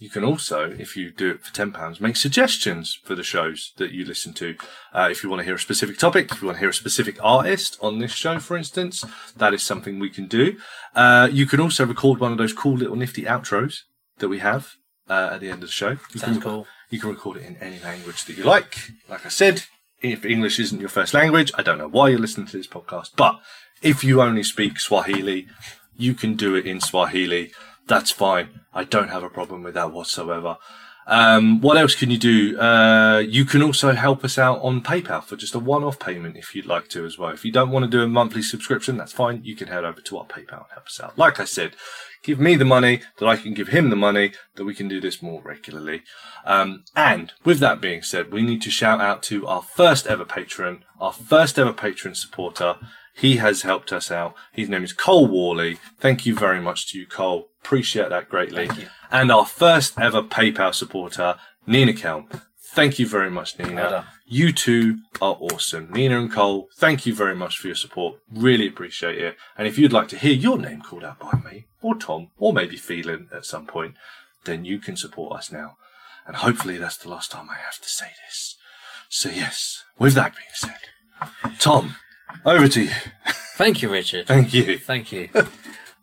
you can also, if you do it for £10, make suggestions for the shows that you listen to. Uh, if you want to hear a specific topic, if you want to hear a specific artist on this show, for instance, that is something we can do. Uh, you can also record one of those cool little nifty outros that we have uh, at the end of the show. You Sounds can, cool. You can record it in any language that you like. Like I said, if English isn't your first language, I don't know why you're listening to this podcast, but if you only speak Swahili, you can do it in Swahili. That's fine. I don't have a problem with that whatsoever. Um, what else can you do? Uh, you can also help us out on PayPal for just a one-off payment if you'd like to as well. If you don't want to do a monthly subscription, that's fine. You can head over to our PayPal and help us out. Like I said, give me the money that I can give him the money that we can do this more regularly. Um, and with that being said, we need to shout out to our first ever patron, our first ever patron supporter. He has helped us out. His name is Cole Worley. Thank you very much to you, Cole. Appreciate that greatly. Thank you. And our first ever PayPal supporter, Nina Kelm. Thank you very much, Nina. Well. You two are awesome. Nina and Cole, thank you very much for your support. Really appreciate it. And if you'd like to hear your name called out by me, or Tom, or maybe Phelan at some point, then you can support us now. And hopefully that's the last time I have to say this. So yes, with that being said, Tom, over to you. Thank you, Richard. Thank you. Thank you.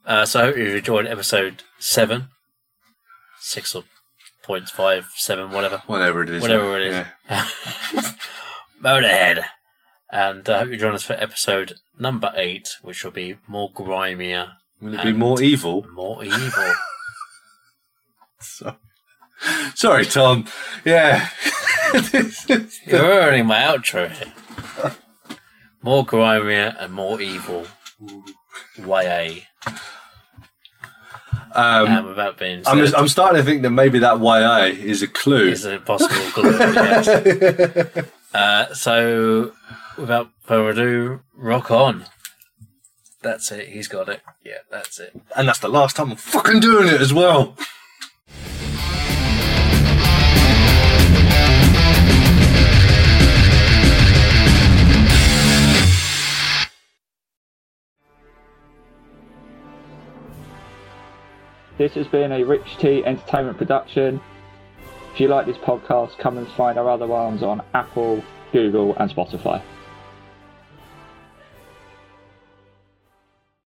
uh, so I hope you've enjoyed episode seven, six or point five, seven, whatever, Whatever it is. whatever it is. Yeah. [LAUGHS] Motorhead. And I hope you join us for episode number eight, which will be more grimier, Will it be more evil? more evil. [LAUGHS] So- Sorry, Tom. Yeah. [LAUGHS] You're ruining my outro here. More grimier and more evil. YA. um, and without being I'm, just, I'm starting to think that maybe that YA is a clue. is an impossible clue. yes. [LAUGHS] Uh, so, without further ado, rock on. That's it. He's got it. Yeah, that's it. And that's the last time I'm fucking doing it as well. This has been a Rich T Entertainment production. If you like this podcast, come and find our other ones on Apple, Google, and Spotify.